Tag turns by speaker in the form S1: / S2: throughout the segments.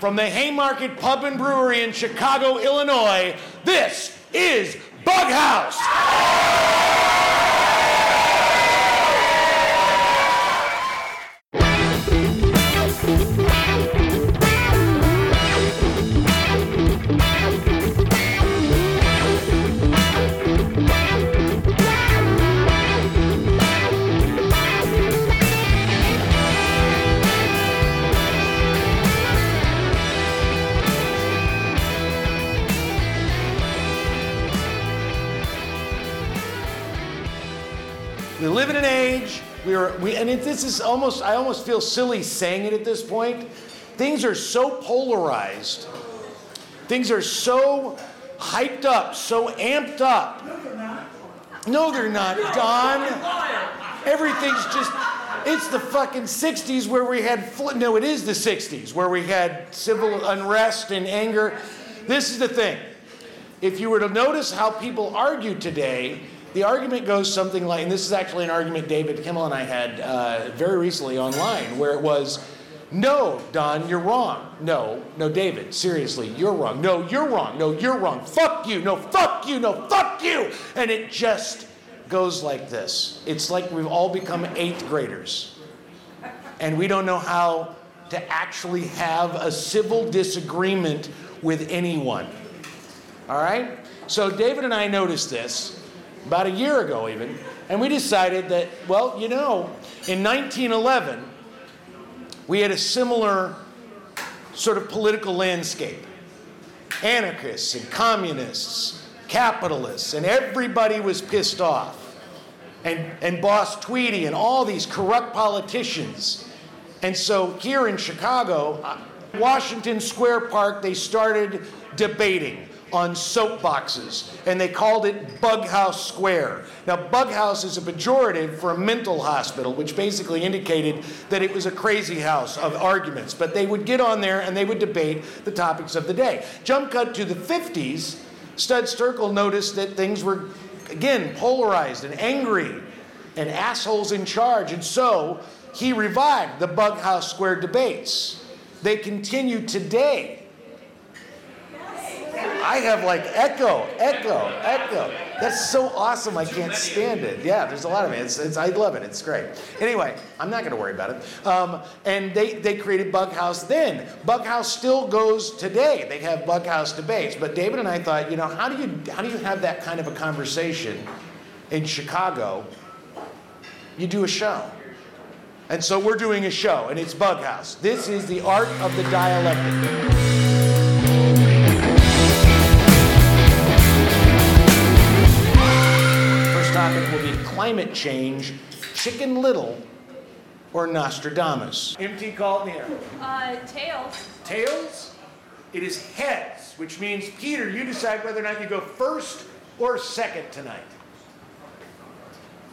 S1: from the Haymarket Pub and Brewery in Chicago, Illinois, this is Bughouse. We are, we, and it, this is almost. I almost feel silly saying it at this point. Things are so polarized. Things are so hyped up, so amped up. No, they're not, Don. Everything's just. It's the fucking 60s where we had. Fl- no, it is the 60s where we had civil unrest and anger. This is the thing. If you were to notice how people argue today, the argument goes something like, and this is actually an argument David Kimmel and I had uh, very recently online, where it was, no, Don, you're wrong. No, no, David, seriously, you're wrong. No, you're wrong. No, you're wrong. Fuck you. No, fuck you. No, fuck you. And it just goes like this. It's like we've all become eighth graders. And we don't know how to actually have a civil disagreement with anyone. All right? So David and I noticed this about a year ago, even, and we decided that, well, you know, in 1911, we had a similar sort of political landscape anarchists and communists, capitalists, and everybody was pissed off. And, and Boss Tweedy and all these corrupt politicians. And so here in Chicago, uh, Washington Square Park, they started debating on soapboxes, and they called it Bughouse Square. Now, Bughouse is a pejorative for a mental hospital, which basically indicated that it was a crazy house of arguments. But they would get on there and they would debate the topics of the day. Jump cut to the 50s, Studs Terkel noticed that things were, again, polarized and angry and assholes in charge, and so he revived the Bughouse Square debates. They continue today. I have like echo, echo, echo. That's so awesome. I can't stand it. Yeah, there's a lot of it. It's, it's, I love it. It's great. Anyway, I'm not going to worry about it. Um, and they, they created Bughouse then. Bughouse still goes today. They have Bughouse debates. But David and I thought, you know, how do you how do you have that kind of a conversation in Chicago? You do a show. And so we're doing a show, and it's Bughouse. This is the art of the dialectic. Topic will be climate change, Chicken Little, or Nostradamus. MT called in air.
S2: Uh, tails.
S1: Tails? It is heads, which means, Peter, you decide whether or not you go first or second tonight.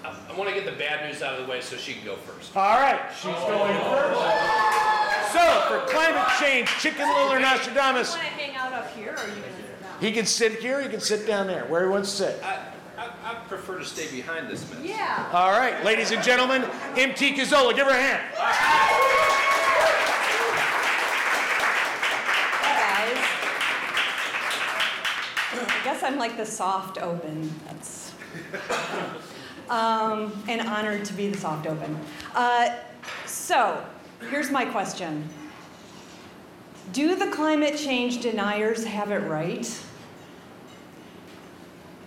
S3: I, I want to get the bad news out of the way so she can go first.
S1: All right, she's going first. So, for climate change, Chicken Little or Nostradamus,
S2: Want to hang out up here, or are you gonna sit down?
S1: he can sit here, he can sit down there, where he wants to sit.
S3: I, I, I prefer to stay behind this mess.
S2: Yeah.
S1: All right, ladies and gentlemen, MT Cazzola, give her a hand.
S4: Hey guys. I guess I'm like the soft open. That's um, and honored to be the soft open. Uh, so, here's my question: Do the climate change deniers have it right?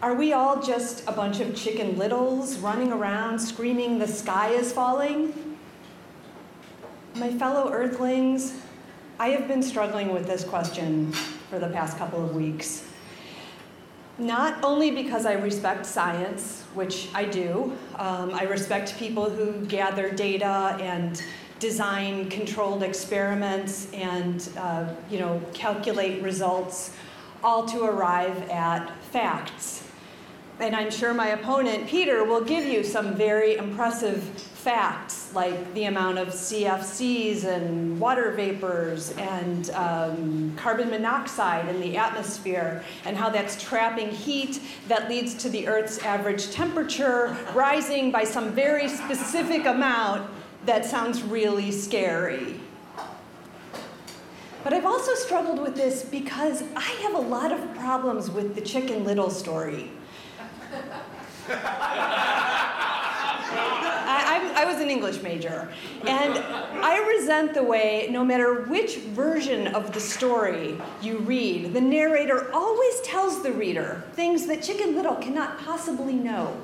S4: Are we all just a bunch of chicken littles running around screaming the sky is falling? My fellow earthlings, I have been struggling with this question for the past couple of weeks. Not only because I respect science, which I do, um, I respect people who gather data and design controlled experiments and uh, you know calculate results, all to arrive at facts. And I'm sure my opponent, Peter, will give you some very impressive facts like the amount of CFCs and water vapors and um, carbon monoxide in the atmosphere and how that's trapping heat that leads to the Earth's average temperature rising by some very specific amount that sounds really scary. But I've also struggled with this because I have a lot of problems with the Chicken Little story. I, I, was an English major, and I resent the way, no matter which version of the story you read, the narrator always tells the reader things that Chicken Little cannot possibly know.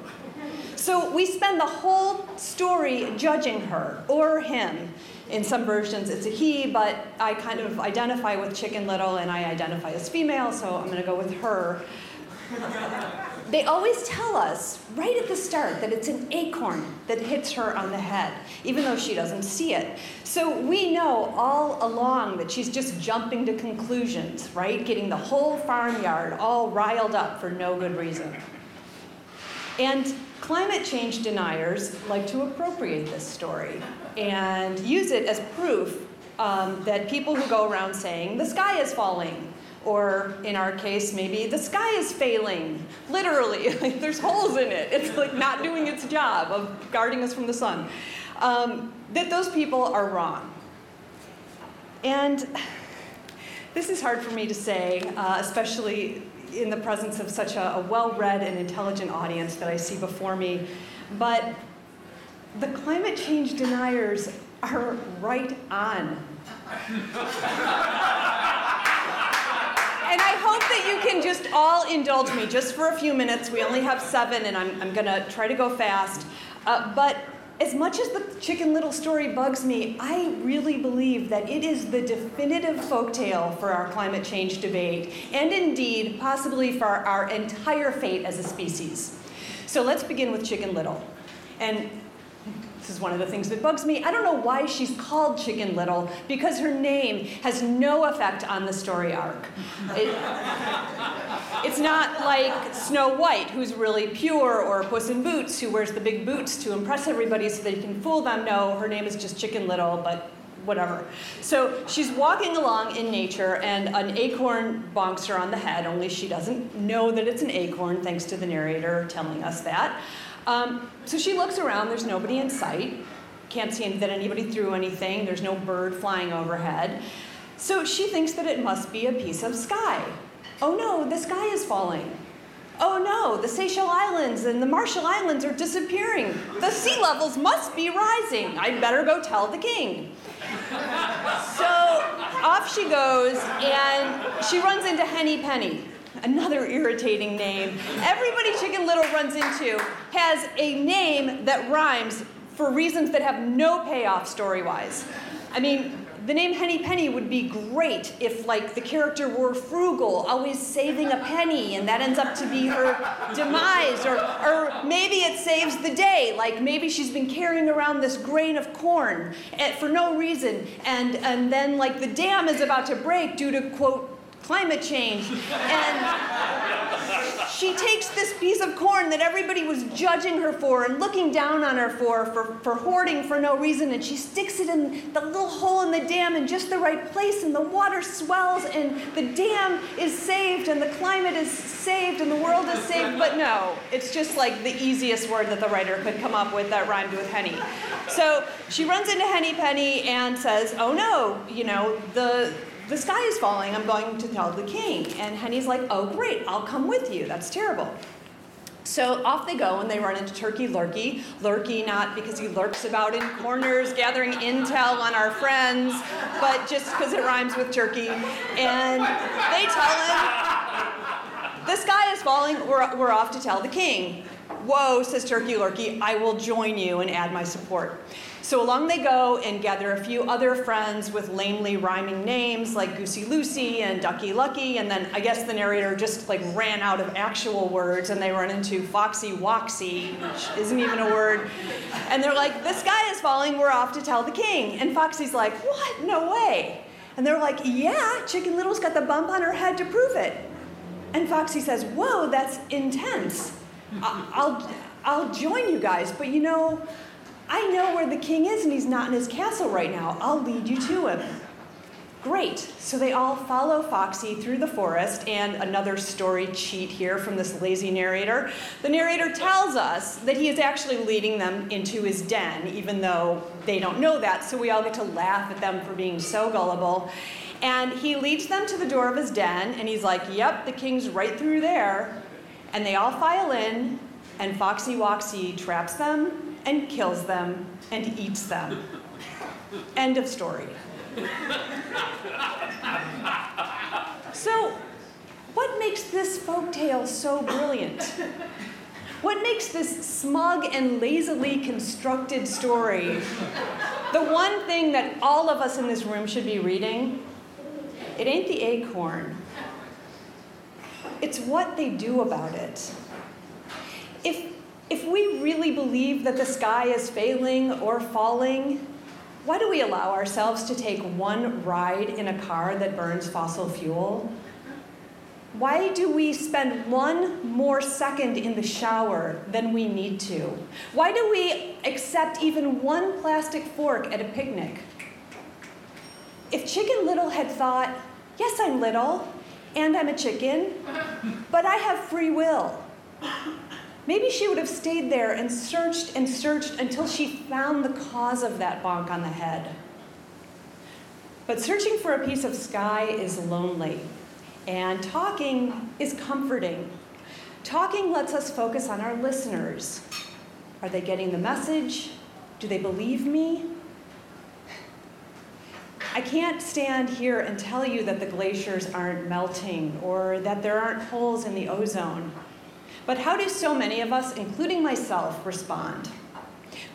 S4: So we spend the whole story judging her or him. In some versions, it's a he, but I kind of identify with Chicken Little and I identify as female, so I'm going to go with her. They always tell us right at the start that it's an acorn that hits her on the head, even though she doesn't see it. So we know all along that she's just jumping to conclusions, right? Getting the whole farmyard all riled up for no good reason. And climate change deniers like to appropriate this story and use it as proof um, that people who go around saying the sky is falling or in our case, maybe the sky is failing, literally. There's holes in it. It's like not doing its job of guarding us from the sun. Um, that those people are wrong. And this is hard for me to say, uh, especially in the presence of such a, a well read and intelligent audience that I see before me. But the climate change deniers are right on. and I hope that you can just all indulge me just for a few minutes. We only have seven, and I'm, I'm going to try to go fast. Uh, but as much as the Chicken Little story bugs me, I really believe that it is the definitive folktale for our climate change debate, and indeed, possibly for our entire fate as a species. So let's begin with Chicken Little. And this is one of the things that bugs me. I don't know why she's called Chicken Little because her name has no effect on the story arc. It, it's not like Snow White, who's really pure, or Puss in Boots, who wears the big boots to impress everybody so you can fool them. No, her name is just Chicken Little, but whatever. So she's walking along in nature, and an acorn bonks her on the head, only she doesn't know that it's an acorn, thanks to the narrator telling us that. Um, so she looks around, there's nobody in sight. Can't see that anybody threw anything, there's no bird flying overhead. So she thinks that it must be a piece of sky. Oh no, the sky is falling. Oh no, the Seychelles Islands and the Marshall Islands are disappearing. The sea levels must be rising. I'd better go tell the king. So off she goes, and she runs into Henny Penny another irritating name. Everybody Chicken Little runs into has a name that rhymes for reasons that have no payoff story wise. I mean, the name Henny Penny would be great if, like, the character were frugal, always saving a penny, and that ends up to be her demise. Or, or maybe it saves the day, like maybe she's been carrying around this grain of corn eh, for no reason, and, and then, like, the dam is about to break due to, quote, climate change. And she takes this piece of corn that everybody was judging her for and looking down on her for, for, for hoarding for no reason, and she sticks it in the little hole in the dam in just the right place, and the water swells, and the dam is saved, and the climate is saved, and the world is saved. But no, it's just like the easiest word that the writer could come up with that rhymed with Henny. So she runs into Henny Penny and says, Oh no, you know, the the sky is falling, I'm going to tell the king. And Henny's like, oh, great, I'll come with you. That's terrible. So off they go, and they run into Turkey Lurkey. Lurkey, not because he lurks about in corners gathering intel on our friends, but just because it rhymes with turkey. And they tell him, the sky is falling, we're, we're off to tell the king. Whoa, says Turkey Lurkey, I will join you and add my support. So along they go and gather a few other friends with lamely rhyming names like Goosey Lucy and Ducky Lucky, and then I guess the narrator just like ran out of actual words and they run into Foxy Woxy, which isn't even a word. And they're like, the sky is falling, we're off to tell the king. And Foxy's like, what? No way. And they're like, yeah, Chicken Little's got the bump on her head to prove it. And Foxy says, whoa, that's intense. I'll, I'll join you guys, but you know, I know where the king is and he's not in his castle right now. I'll lead you to him. Great. So they all follow Foxy through the forest, and another story cheat here from this lazy narrator. The narrator tells us that he is actually leading them into his den, even though they don't know that, so we all get to laugh at them for being so gullible. And he leads them to the door of his den, and he's like, Yep, the king's right through there. And they all file in, and Foxy Woxy traps them and kills them and eats them. End of story. So, what makes this folktale so brilliant? What makes this smug and lazily constructed story the one thing that all of us in this room should be reading? It ain't the acorn, it's what they do about it. If, if we really believe that the sky is failing or falling, why do we allow ourselves to take one ride in a car that burns fossil fuel? Why do we spend one more second in the shower than we need to? Why do we accept even one plastic fork at a picnic? If Chicken Little had thought, yes, I'm little, and I'm a chicken, but I have free will, maybe she would have stayed there and searched and searched until she found the cause of that bonk on the head. But searching for a piece of sky is lonely. And talking is comforting. Talking lets us focus on our listeners. Are they getting the message? Do they believe me? I can't stand here and tell you that the glaciers aren't melting or that there aren't holes in the ozone. But how do so many of us, including myself, respond?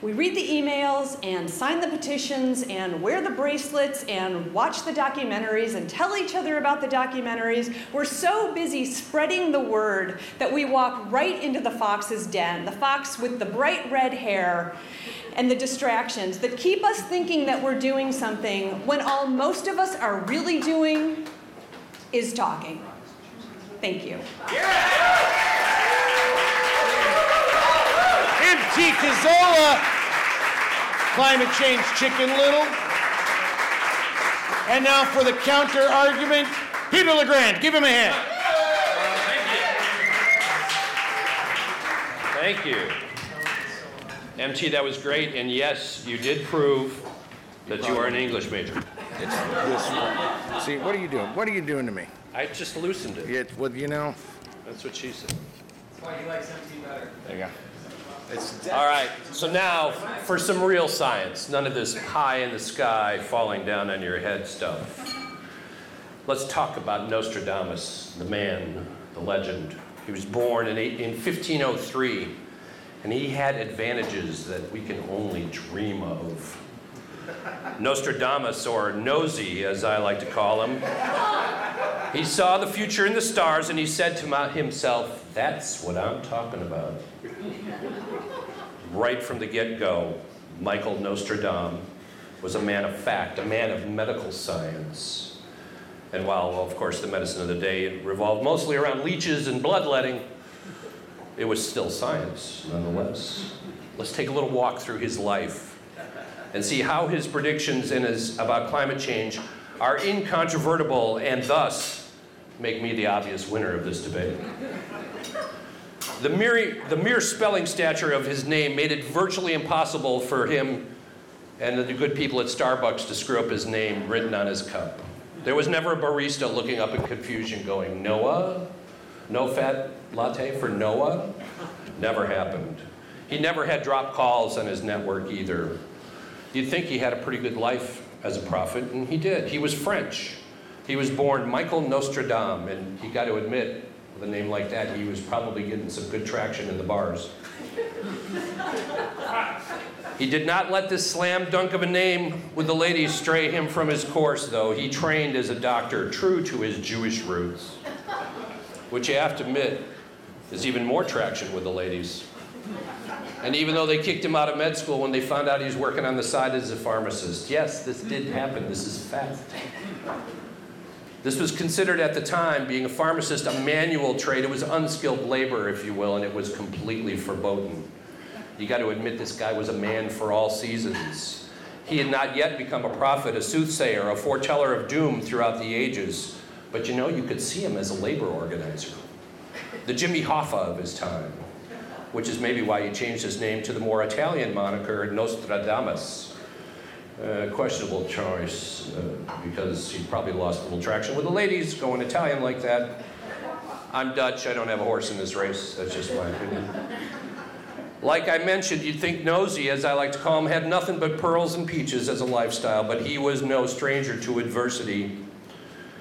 S4: We read the emails and sign the petitions and wear the bracelets and watch the documentaries and tell each other about the documentaries. We're so busy spreading the word that we walk right into the fox's den, the fox with the bright red hair and the distractions that keep us thinking that we're doing something when all most of us are really doing is talking. Thank you.
S1: MT Cazzola, climate change chicken little. And now for the counter argument, Peter LeGrand. Give him a hand.
S3: Thank you. MT, that was great, and yes, you did prove that you are an English major.
S5: It's this one. See, what are you doing? What are you doing to me?
S3: I just loosened it.
S5: Yeah, well, you know,
S3: That's what she said. That's why he likes MT better.
S5: There you go.
S3: All right, so now for some real science. None of this pie in the sky falling down on your head stuff. Let's talk about Nostradamus, the man, the legend. He was born in, in 1503, and he had advantages that we can only dream of. Nostradamus, or Nosy, as I like to call him, he saw the future in the stars and he said to himself, That's what I'm talking about right from the get go, Michael Nostradam was a man of fact, a man of medical science. And while, well, of course, the medicine of the day revolved mostly around leeches and bloodletting, it was still science nonetheless. Let's take a little walk through his life and see how his predictions in his, about climate change are incontrovertible and thus make me the obvious winner of this debate. The mere, the mere spelling stature of his name made it virtually impossible for him and the good people at Starbucks to screw up his name written on his cup. There was never a barista looking up in confusion going, Noah? No fat latte for Noah? Never happened. He never had drop calls on his network either. You'd think he had a pretty good life as a prophet, and he did. He was French. He was born Michael Nostradam, and you got to admit, with a name like that, he was probably getting some good traction in the bars. He did not let this slam dunk of a name with the ladies stray him from his course, though. He trained as a doctor, true to his Jewish roots, which you have to admit is even more traction with the ladies. And even though they kicked him out of med school when they found out he was working on the side as a pharmacist, yes, this did happen. This is fact. This was considered at the time, being a pharmacist, a manual trade. It was unskilled labor, if you will, and it was completely verboten. You got to admit, this guy was a man for all seasons. He had not yet become a prophet, a soothsayer, a foreteller of doom throughout the ages. But you know, you could see him as a labor organizer, the Jimmy Hoffa of his time, which is maybe why he changed his name to the more Italian moniker Nostradamus. Uh, questionable choice uh, because he probably lost a little traction with the ladies going Italian like that. I'm Dutch. I don't have a horse in this race. That's just my opinion. Like I mentioned, you'd think Nosy, as I like to call him, had nothing but pearls and peaches as a lifestyle, but he was no stranger to adversity.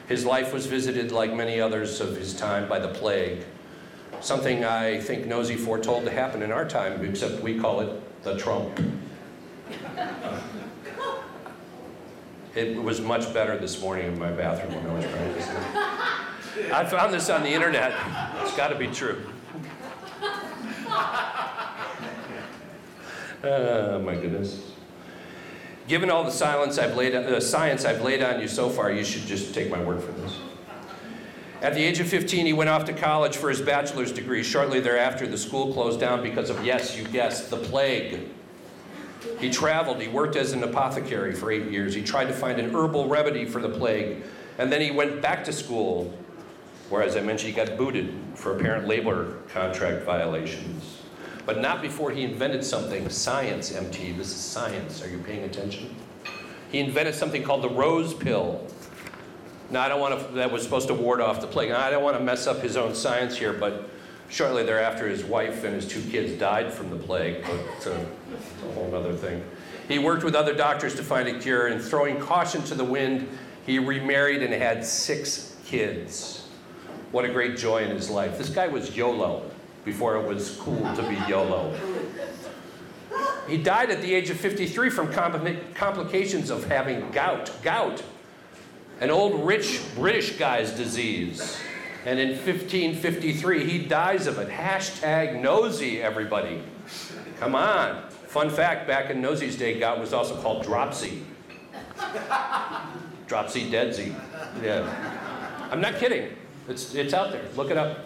S3: His life was visited, like many others of his time, by the plague. Something I think Nosy foretold to happen in our time, except we call it the Trump. It was much better this morning in my bathroom when I was practicing. I found this on the internet. It's got to be true. Oh, my goodness. Given all the silence I've laid, uh, science I've laid on you so far, you should just take my word for this. At the age of 15, he went off to college for his bachelor's degree. Shortly thereafter, the school closed down because of, yes, you guessed, the plague. He traveled, he worked as an apothecary for eight years. He tried to find an herbal remedy for the plague. And then he went back to school, where, as I mentioned, he got booted for apparent labor contract violations but not before he invented something. Science, MT, this is science. Are you paying attention? He invented something called the rose pill. Now, I don't want to, that was supposed to ward off the plague. I don't want to mess up his own science here, but shortly thereafter, his wife and his two kids died from the plague, but a, it's a whole other thing. He worked with other doctors to find a cure, and throwing caution to the wind, he remarried and had six kids. What a great joy in his life. This guy was YOLO before it was cool to be YOLO. He died at the age of 53 from complications of having gout. Gout, an old rich British guy's disease. And in 1553, he dies of it. Hashtag nosy, everybody. Come on. Fun fact back in Nosy's day, gout was also called dropsy. dropsy deadsy. Yeah. I'm not kidding. It's, it's out there. Look it up.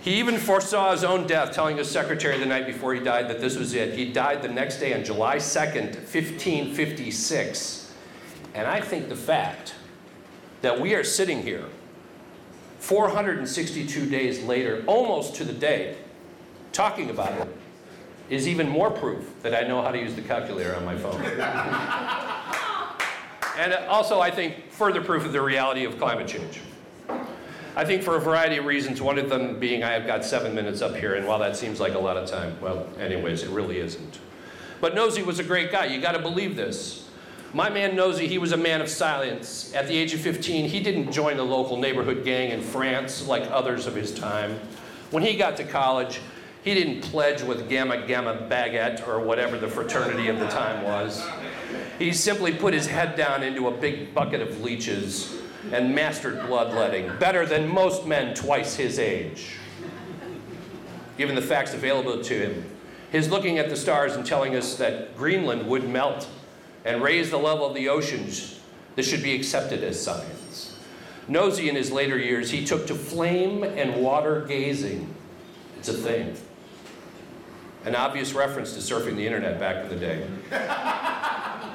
S3: He even foresaw his own death, telling his secretary the night before he died that this was it. He died the next day on July 2nd, 1556. And I think the fact that we are sitting here 462 days later, almost to the day, talking about it, is even more proof that I know how to use the calculator on my phone. and also, I think, further proof of the reality of climate change. I think for a variety of reasons, one of them being I have got seven minutes up here, and while that seems like a lot of time, well, anyways, it really isn't. But Nosy was a great guy. You got to believe this. My man Nosy, he was a man of silence. At the age of 15, he didn't join the local neighborhood gang in France like others of his time. When he got to college, he didn't pledge with Gamma Gamma Baguette or whatever the fraternity of the time was. He simply put his head down into a big bucket of leeches and mastered bloodletting better than most men twice his age. Given the facts available to him, his looking at the stars and telling us that Greenland would melt and raise the level of the oceans, this should be accepted as science. Nosy in his later years, he took to flame and water gazing. It's a thing. An obvious reference to surfing the internet back in the day.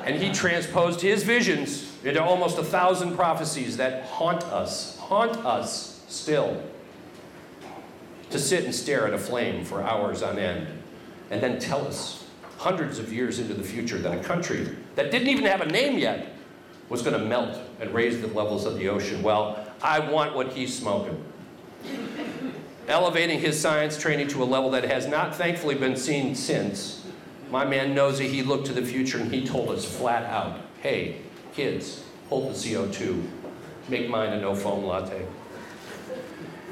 S3: and he transposed his visions into almost a thousand prophecies that haunt us, haunt us still. To sit and stare at a flame for hours on end and then tell us hundreds of years into the future that a country that didn't even have a name yet was going to melt and raise the levels of the ocean. Well, I want what he's smoking. Elevating his science training to a level that has not thankfully been seen since, my man Nosy, he looked to the future and he told us flat out, hey, Kids, hold the CO2. Make mine a no foam latte.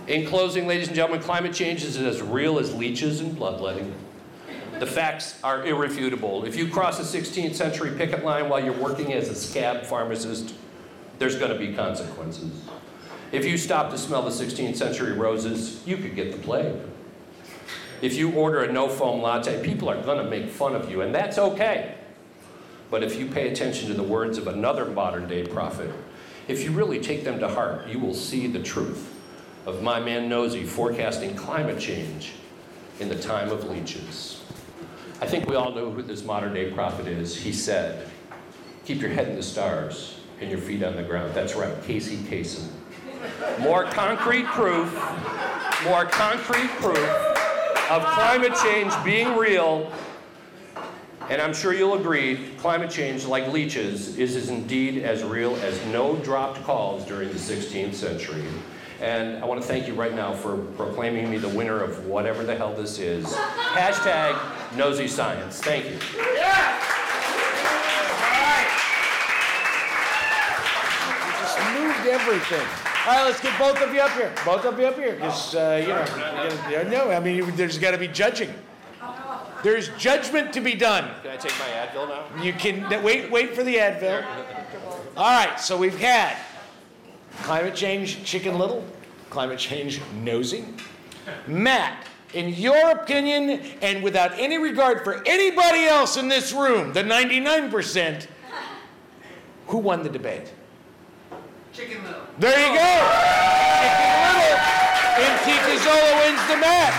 S3: In closing, ladies and gentlemen, climate change is as real as leeches and bloodletting. The facts are irrefutable. If you cross a 16th century picket line while you're working as a scab pharmacist, there's going to be consequences. If you stop to smell the 16th century roses, you could get the plague. If you order a no foam latte, people are going to make fun of you, and that's okay. But if you pay attention to the words of another modern day prophet, if you really take them to heart, you will see the truth of my man Nosey forecasting climate change in the time of leeches. I think we all know who this modern day prophet is. He said, Keep your head in the stars and your feet on the ground. That's right, Casey Kasem. More concrete proof, more concrete proof of climate change being real And I'm sure you'll agree, climate change, like leeches, is, is indeed as real as no dropped calls during the 16th century. And I want to thank you right now for proclaiming me the winner of whatever the hell this is. Hashtag nosy science. Thank you.
S1: Just moved everything. All right, let's get both of you up here. Both of you up here, because uh, you know, no, I mean, there's got to be judging. There's judgment to be done.
S3: Can I take my Advil now?
S1: You can wait. Wait for the Advil. All right, so we've had climate change, Chicken Little, climate change, nosy. Matt, in your opinion, and without any regard for anybody else in this room, the 99%, who won the debate?
S6: Chicken Little.
S1: There you go. Chicken Little. MT Cazzola wins the match.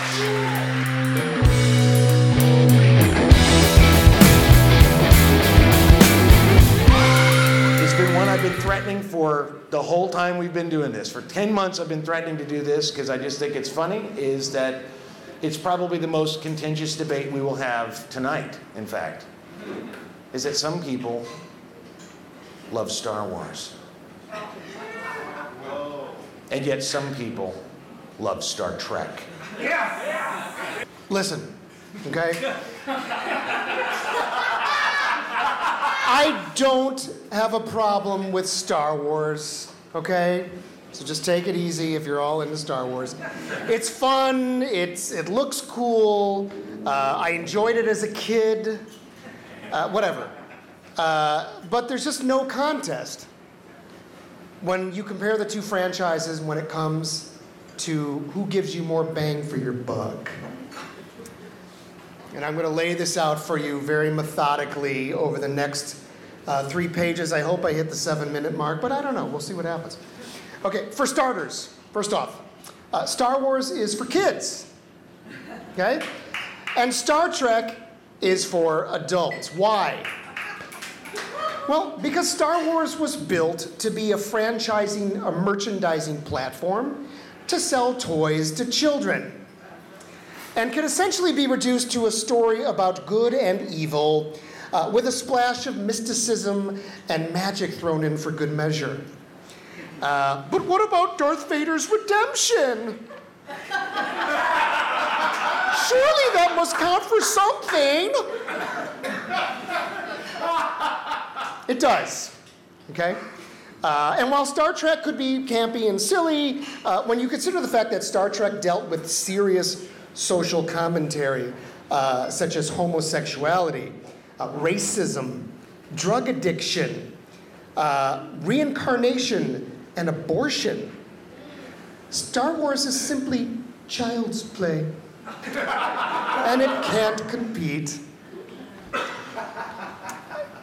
S1: It's been one I've been threatening for the whole time we've been doing this. For 10 months, I've been threatening to do this because I just think it's funny. Is that it's probably the most contentious debate we will have tonight, in fact. Is that some people love Star Wars. And yet some people love Star Trek. Yeah.
S7: Listen, okay? I don't have a problem with Star Wars, okay? So just take it easy if you're all into Star Wars. It's fun, it's, it looks cool, uh, I enjoyed it as a kid, uh, whatever. Uh, but there's just no contest when you compare the two franchises when it comes to who gives you more bang for your buck. And I'm going to lay this out for you very methodically over the next uh, three pages. I hope I hit the seven minute mark, but I don't know. We'll see what happens. Okay, for starters, first off, uh, Star Wars is for kids. Okay? And Star Trek is for adults. Why? Well, because Star Wars was built to be a franchising, a merchandising platform to sell toys to children and can essentially be reduced to a story about good and evil uh, with a splash of mysticism and magic thrown in for good measure. Uh, but what about Darth Vader's redemption? Surely that must count for something. It does, okay? Uh, and while Star Trek could be campy and silly, uh, when you consider the fact that Star Trek dealt with serious social commentary, uh, such as homosexuality, uh, racism, drug addiction, uh, reincarnation, and abortion, Star Wars is simply child's play. and it can't compete.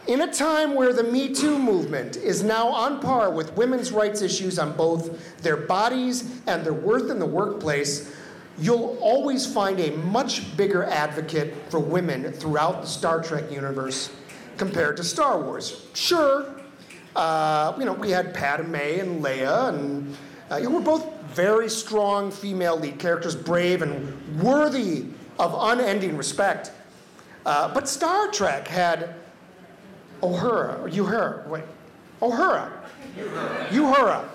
S7: In a time where the Me Too movement is now on par with women's rights issues on both their bodies and their worth in the workplace, you'll always find a much bigger advocate for women throughout the Star Trek universe compared to Star Wars. Sure, uh, you know, we had Padme and Leia, and uh, you know, we're both very strong female lead characters, brave and worthy of unending respect. Uh, but Star Trek had Uhura, or Uhura, wait, Uhura. Uhura.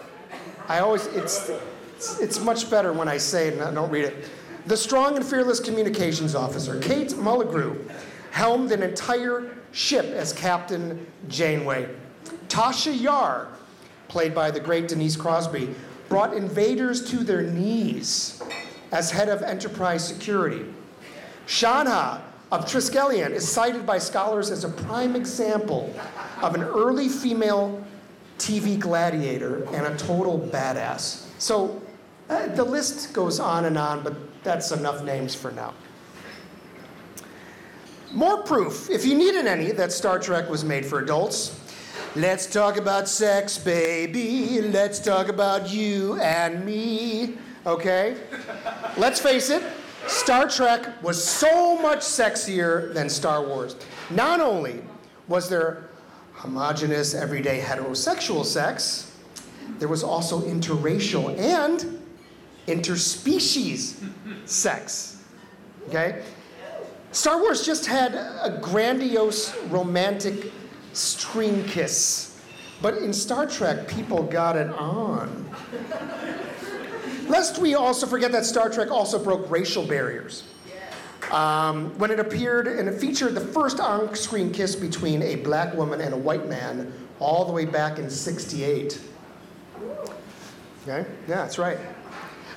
S7: I always, it's, it's, it's much better when I say it and I don't read it. The strong and fearless communications officer, Kate Mulgrew, helmed an entire ship as Captain Janeway. Tasha Yar, played by the great Denise Crosby, brought invaders to their knees as head of Enterprise Security. Shahna of Triskelion is cited by scholars as a prime example of an early female TV gladiator and a total badass. So uh, the list goes on and on, but that's enough names for now. More proof, if you needed any, that Star Trek was made for adults. Let's talk about sex, baby. Let's talk about you and me. Okay? Let's face it, Star Trek was so much sexier than Star Wars. Not only was there homogenous, everyday heterosexual sex, there was also interracial and interspecies sex. Okay? Star Wars just had a grandiose romantic stream kiss, but in Star Trek, people got it on. Lest we also forget that Star Trek also broke racial barriers. Um, when it appeared and it featured the first on screen kiss between a black woman and a white man all the way back in 68. Okay? Yeah, that's right.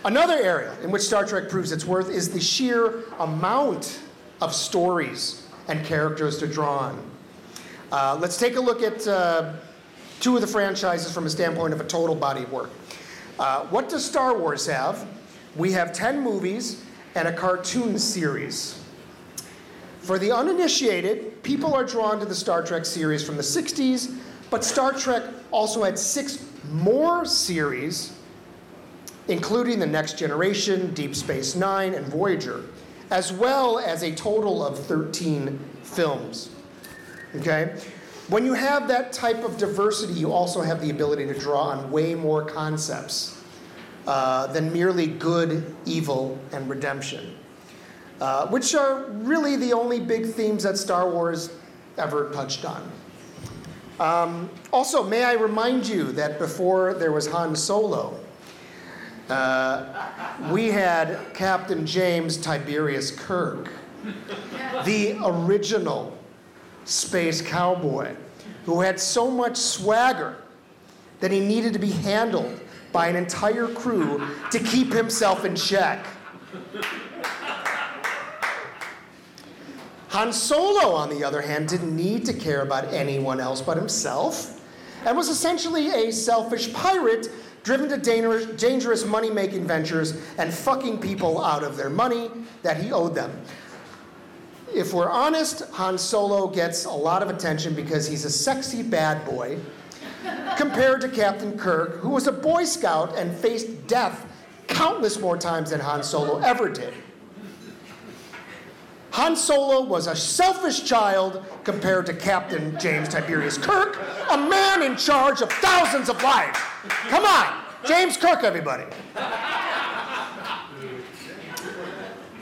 S7: Another area in which Star Trek proves its worth is the sheer amount of stories and characters to draw on. Uh, let's take a look at uh, two of the franchises from a standpoint of a total body of work. Uh, what does Star Wars have? We have 10 movies and a cartoon series. For the uninitiated, people are drawn to the Star Trek series from the 60s, but Star Trek also had six more series, including The Next Generation, Deep Space Nine, and Voyager, as well as a total of 13 films. Okay? When you have that type of diversity, you also have the ability to draw on way more concepts uh, than merely good, evil, and redemption, uh, which are really the only big themes that Star Wars ever touched on. Um, also, may I remind you that before there was Han Solo, uh, we had Captain James Tiberius Kirk, the original space cowboy, who had so much swagger that he needed to be handled by an entire crew to keep himself in check. Han Solo, on the other hand, didn't need to care about anyone else but himself and was essentially a selfish pirate driven to dangerous, dangerous money making ventures and fucking people out of their money that he owed them. If we're honest, Han Solo gets a lot of attention because he's a sexy bad boy compared to Captain Kirk, who was a Boy Scout and faced death countless more times than Han Solo ever did. Han Solo was a selfish child compared to Captain James Tiberius Kirk, a man in charge of thousands of lives. Come on, James Kirk, everybody.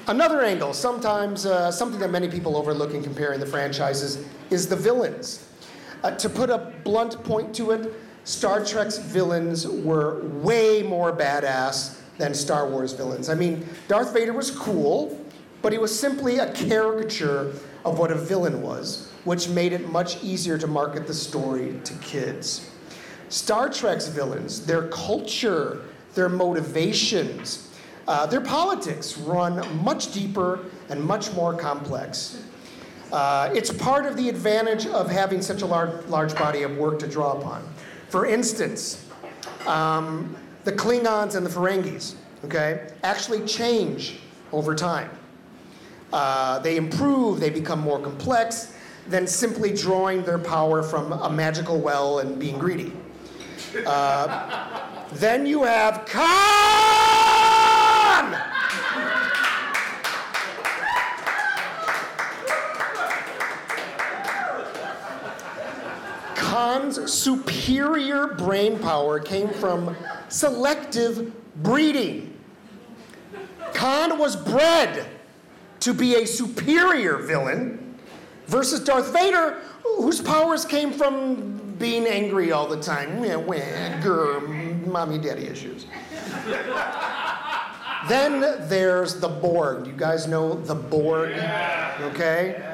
S7: Another angle, sometimes uh, something that many people overlook in comparing the franchises, is the villains. Uh, to put a blunt point to it, Star Trek's villains were way more badass than Star Wars villains. I mean, Darth Vader was cool, but he was simply a caricature of what a villain was, which made it much easier to market the story to kids. Star Trek's villains, their culture, their motivations, uh, their politics run much deeper and much more complex. Uh, it's part of the advantage of having such a large, large body of work to draw upon. For instance, um, the Klingons and the Ferengis, okay, actually change over time. Uh, they improve, they become more complex than simply drawing their power from a magical well and being greedy. Uh, then you have Khan! Khan's superior brain power came from selective breeding. Khan was bred to be a superior villain versus Darth Vader, whose powers came from being angry all the time. Grr, mommy daddy issues. then there's the Borg. You guys know the Borg? Okay?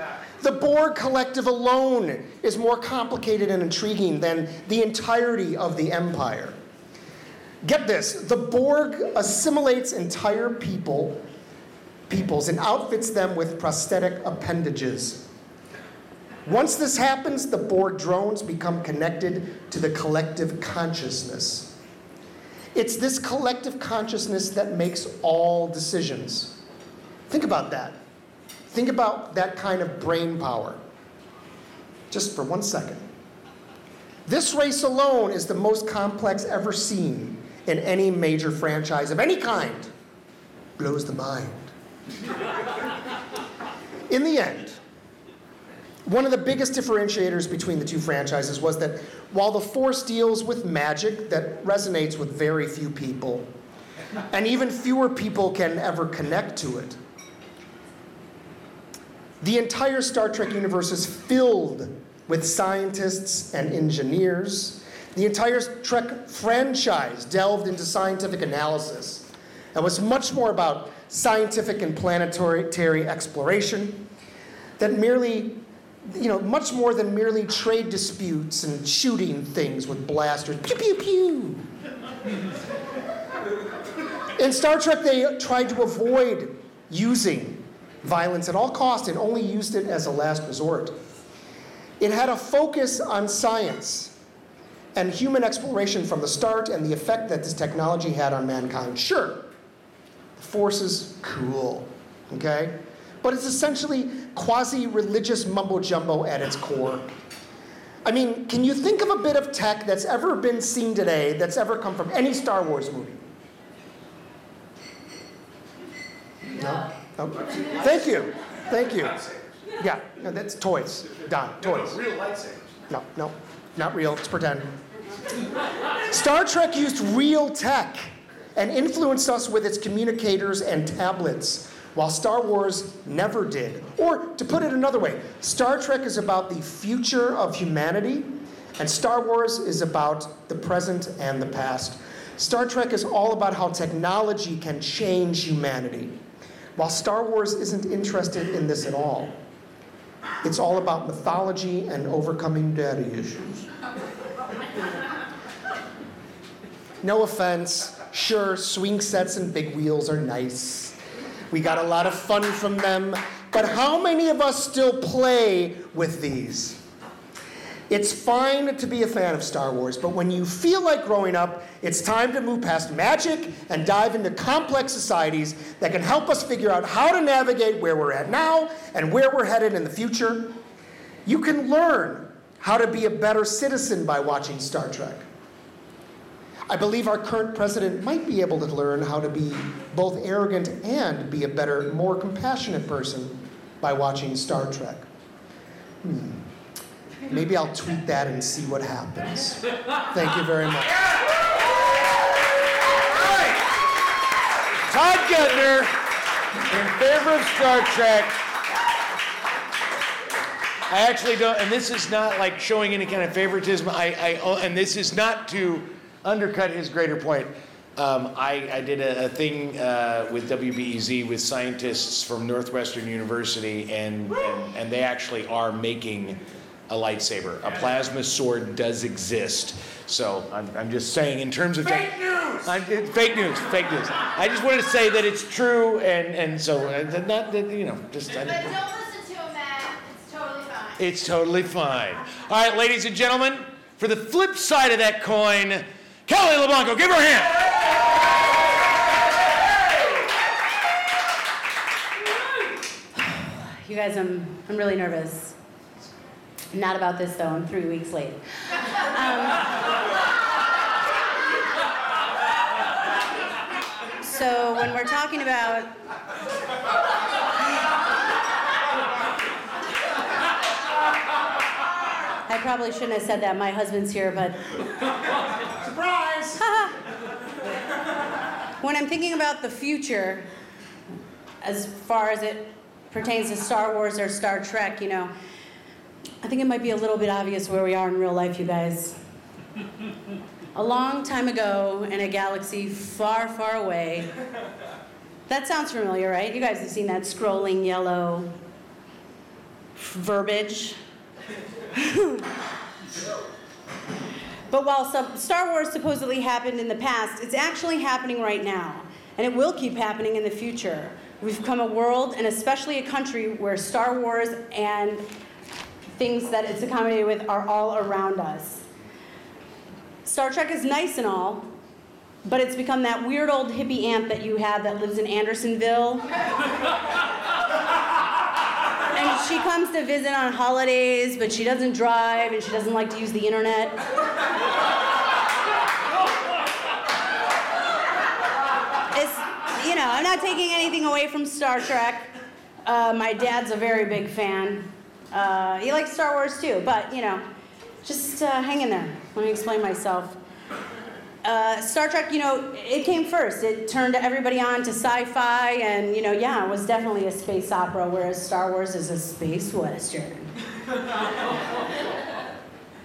S7: The Borg collective alone is more complicated and intriguing than the entirety of the Empire. Get this the Borg assimilates entire people, peoples and outfits them with prosthetic appendages. Once this happens, the Borg drones become connected to the collective consciousness. It's this collective consciousness that makes all decisions. Think about that. Think about that kind of brain power. Just for one second. This race alone is the most complex ever seen in any major franchise of any kind. Blows the mind. in the end, one of the biggest differentiators between the two franchises was that while the Force deals with magic that resonates with very few people, and even fewer people can ever connect to it, The entire Star Trek universe is filled with scientists and engineers. The entire Trek franchise delved into scientific analysis and was much more about scientific and planetary exploration than merely, you know, much more than merely trade disputes and shooting things with blasters. Pew, pew, pew. In Star Trek, they tried to avoid using violence at all costs and only used it as a last resort. It had a focus on science and human exploration from the start and the effect that this technology had on mankind. Sure, the Force is cool, okay? But it's essentially quasi religious mumbo jumbo at its core. I mean, can you think of a bit of tech that's ever been seen today that's ever come from any Star Wars movie? No? No? Thank you. Thank you. Yeah, no, that's toys. Don, toys.
S1: Real lightsabers.
S7: No, no, not real. It's pretend. Star Trek used real tech and influenced us with its communicators and tablets, while Star Wars never did. Or, to put it another way, Star Trek is about the future of humanity, and Star Wars is about the present and the past. Star Trek is all about how technology can change humanity, while Star Wars isn't interested in this at all. It's all about mythology and overcoming daddy issues. No offense, sure, swing sets and big wheels are nice. We got a lot of fun from them, but how many of us still play with these? It's fine to be a fan of Star Wars, but when you feel like growing up, it's time to move past magic and dive into complex societies that can help us figure out how to navigate where we're at now and where we're headed in the future. You can learn how to be a better citizen by watching Star Trek. I believe our current president might be able to learn how to be both arrogant and be a better, more compassionate person by watching Star Trek. Hmm. Maybe I'll tweet that and see what happens. Thank you very much.
S1: Todd Gettner, in favor of Star Trek. I actually don't, and this is not like showing any kind of favoritism. I, I oh, and this is not to undercut his greater point. Um, I, I, did a, a thing uh, with WBEZ with scientists from Northwestern University, and, and, and they actually are making a lightsaber. A plasma sword does exist. So I'm, I'm just saying, in terms of
S6: Fake news!
S1: I'm, it, fake news, fake news. I just wanted to say that it's true, and and so uh, not that you know, just. I,
S8: But don't listen to him, Matt. It's totally fine.
S1: it's totally fine. All right, ladies and gentlemen, for the flip side of that coin, Kelly LeBlanco, give her a hand.
S9: You guys, I'm, I'm really nervous. Not about this though, I'm three weeks late. Um, so when we're talking about I probably shouldn't have said that. My husband's here, but
S6: Surprise!
S9: when I'm thinking about the future, as far as it pertains to Star Wars or Star Trek, you know, I think it might be a little bit obvious where we are in real life, you guys. A long time ago, in a galaxy far, far away, that sounds familiar, right? You guys have seen that scrolling yellow verbiage. But while some Star Wars supposedly happened in the past, it's actually happening right now. And it will keep happening in the future. We've become a world, and especially a country, where Star Wars and things that it's accommodated with are all around us. Star Trek is nice and all, but it's become that weird old hippie aunt that you have that lives in Andersonville. And she comes to visit on holidays, but she doesn't drive and she doesn't like to use the internet. It's, you know, I'm not taking anything away from Star Trek. Uh, my dad's a very big fan. Uh, he likes Star Wars too, but, you know, just uh, hang in there. Let me explain myself. Uh, Star Trek, you know, it came first. It turned everybody on to sci-fi, and you know, yeah, it was definitely a space opera, whereas Star Wars is a space western.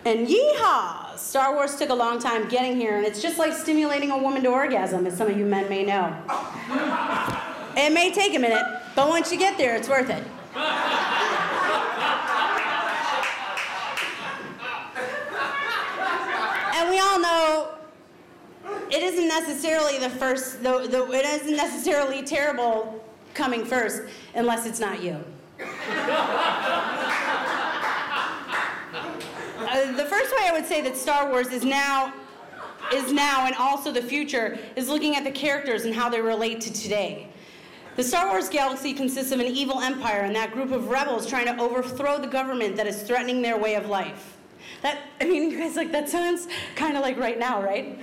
S9: and yeehaw! Star Wars took a long time getting here, and it's just like stimulating a woman to orgasm, as some of you men may know. it may take a minute, but once you get there, it's worth it. and we all know it isn't necessarily the first, the, the, it isn't necessarily terrible coming first unless it's not you. Uh, the first way I would say that Star Wars is now, is now and also the future is looking at the characters and how they relate to today. The Star Wars galaxy consists of an evil empire and that group of rebels trying to overthrow the government that is threatening their way of life. That, I mean, you guys, like, that sounds kind of like right now, right?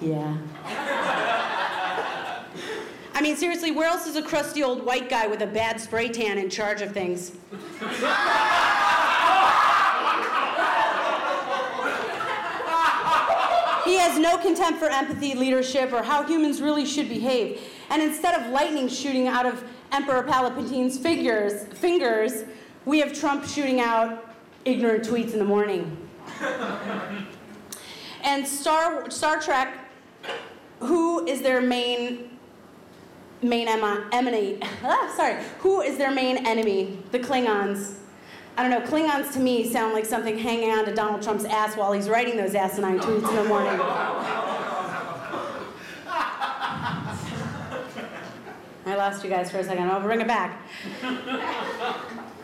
S9: yeah. I mean, seriously, where else is a crusty old white guy with a bad spray tan in charge of things? he has no contempt for empathy, leadership, or how humans really should behave. And instead of lightning shooting out of Emperor Palpatine's figures, fingers, we have Trump shooting out ignorant tweets in the morning. and Star, Star Trek, who is their main main emanate? Ah, sorry, who is their main enemy? The Klingons. I don't know. Klingons to me sound like something hanging on to Donald Trump's ass while he's writing those asinine tweets in the morning. I lost you guys for a second. I'll bring it back.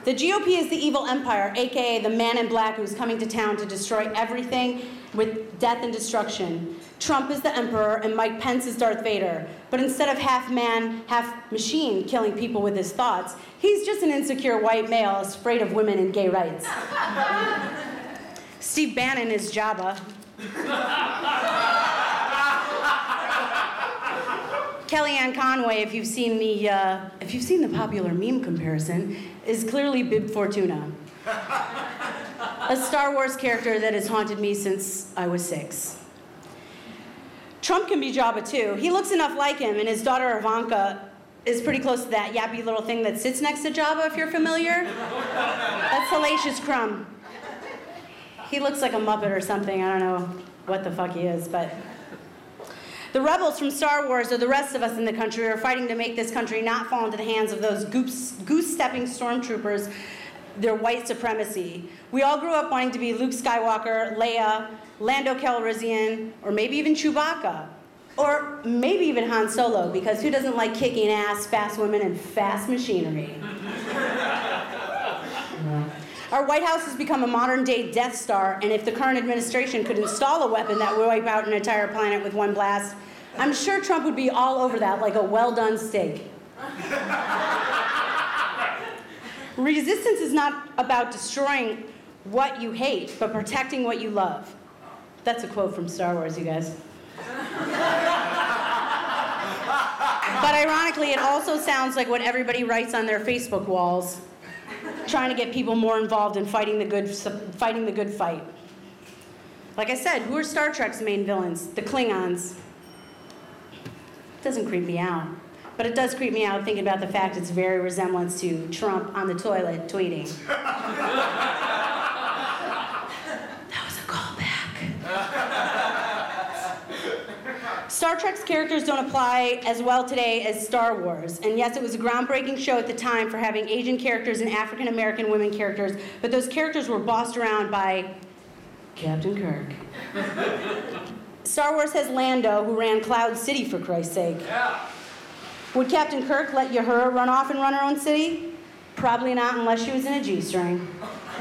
S9: The GOP is the evil empire, aka the man in black who's coming to town to destroy everything with death and destruction. Trump is the emperor and Mike Pence is Darth Vader. But instead of half man, half machine killing people with his thoughts, he's just an insecure white male afraid of women and gay rights. Steve Bannon is Jabba. Kellyanne Conway, if you've seen the uh, if you've seen the popular meme comparison, is clearly Bib Fortuna, a Star Wars character that has haunted me since I was six. Trump can be Jabba too. He looks enough like him, and his daughter Ivanka is pretty close to that yappy little thing that sits next to Jabba, if you're familiar. That's Salacious Crumb. He looks like a Muppet or something. I don't know what the fuck he is, but the rebels from Star Wars, or the rest of us in the country, are fighting to make this country not fall into the hands of those goose, stepping stormtroopers, their white supremacy. We all grew up wanting to be Luke Skywalker, Leia, Lando Calrissian, or maybe even Chewbacca. Or maybe even Han Solo, because who doesn't like kicking ass, fast women, and fast machinery? Our White House has become a modern day Death Star, and if the current administration could install a weapon that would wipe out an entire planet with one blast, I'm sure Trump would be all over that like a well done steak. Resistance is not about destroying what you hate, but protecting what you love. That's a quote from Star Wars, you guys. but ironically, it also sounds like what everybody writes on their Facebook walls trying to get people more involved in fighting the good, fighting the good fight. Like I said, who are Star Trek's main villains? The Klingons. It doesn't creep me out. But it does creep me out thinking about the fact it's very resemblance to Trump on the toilet tweeting. Star Trek's characters don't apply as well today as Star Wars. And yes, it was a groundbreaking show at the time for having Asian characters and African American women characters, but those characters were bossed around by Captain Kirk. Star Wars has Lando, who ran Cloud City for Christ's sake. Yeah. Would Captain Kirk let Uhura run off and run her own city? Probably not unless she was in a G string.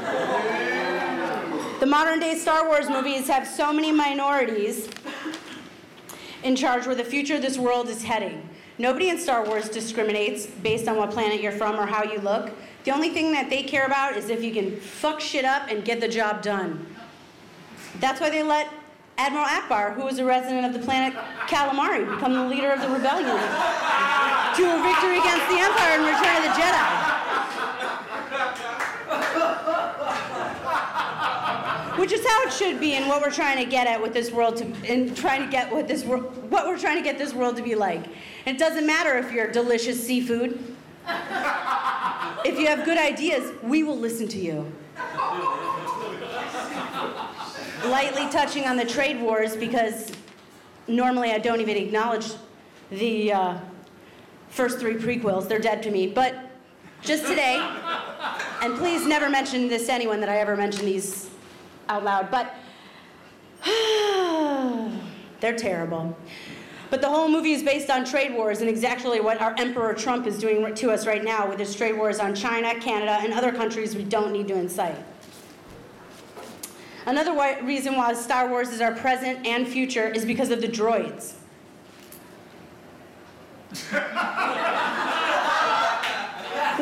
S9: the modern day Star Wars movies have so many minorities in charge where the future of this world is heading. Nobody in Star Wars discriminates based on what planet you're from or how you look. The only thing that they care about is if you can fuck shit up and get the job done. That's why they let Admiral Ackbar, who was a resident of the planet Calamari, become the leader of the rebellion to a victory against the Empire Return of the Jedi. which is how should be and what we're trying to get at with this world to and trying to get what this world what we're trying to get this world to be like. And it doesn't matter if you're delicious seafood. If you have good ideas we will listen to you. Lightly touching on the trade wars because normally i don't even acknowledge the uh, first three prequels. They're dead to me. But just today and please never mention this to anyone that I ever mention these out loud, but they're terrible. But the whole movie is based on trade wars and exactly what our Emperor Trump is doing to us right now with his trade wars on China, Canada, and other countries we don't need to incite. Another reason why Star Wars is our present and future is because of the droids.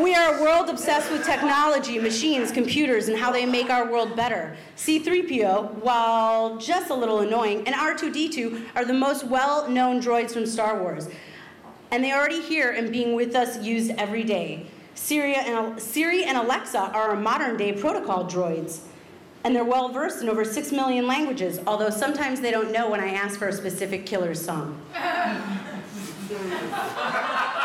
S9: We are a world obsessed with technology, machines, computers, and how they make our world better. C3PO, while just a little annoying, and R2D2 are the most well known droids from Star Wars. And they are already here and being with us used every day. Siri and, Siri and Alexa are our modern day protocol droids. And they're well versed in over 6 million languages, although sometimes they don't know when I ask for a specific killer's song.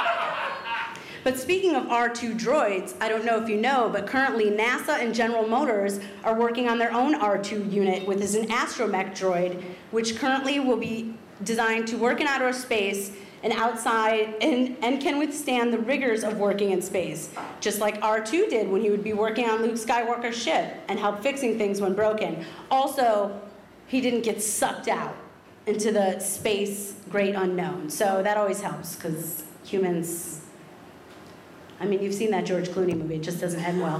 S9: But speaking of R2 droids, I don't know if you know, but currently NASA and General Motors are working on their own R2 unit, which is an astromech droid, which currently will be designed to work in outer space and outside and, and can withstand the rigors of working in space, just like R2 did when he would be working on Luke Skywalker's ship and help fixing things when broken. Also, he didn't get sucked out into the space great unknown. So that always helps because humans I mean, you've seen that George Clooney movie, it just doesn't end well.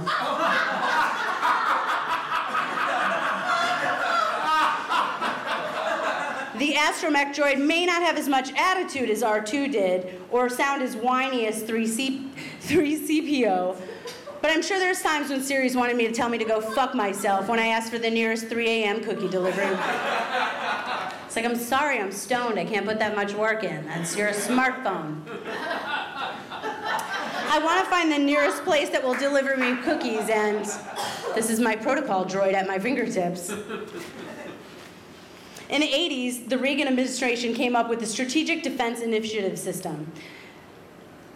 S9: the astromech droid may not have as much attitude as R2 did, or sound as whiny as 3C, 3CPO, but I'm sure there's times when Siri's wanted me to tell me to go fuck myself when I asked for the nearest 3 a.m. cookie delivery. It's like, I'm sorry, I'm stoned. I can't put that much work in. That's your smartphone. I want to find the nearest place that will deliver me cookies, and this is my protocol droid at my fingertips. In the 80s, the Reagan administration came up with the Strategic Defense Initiative System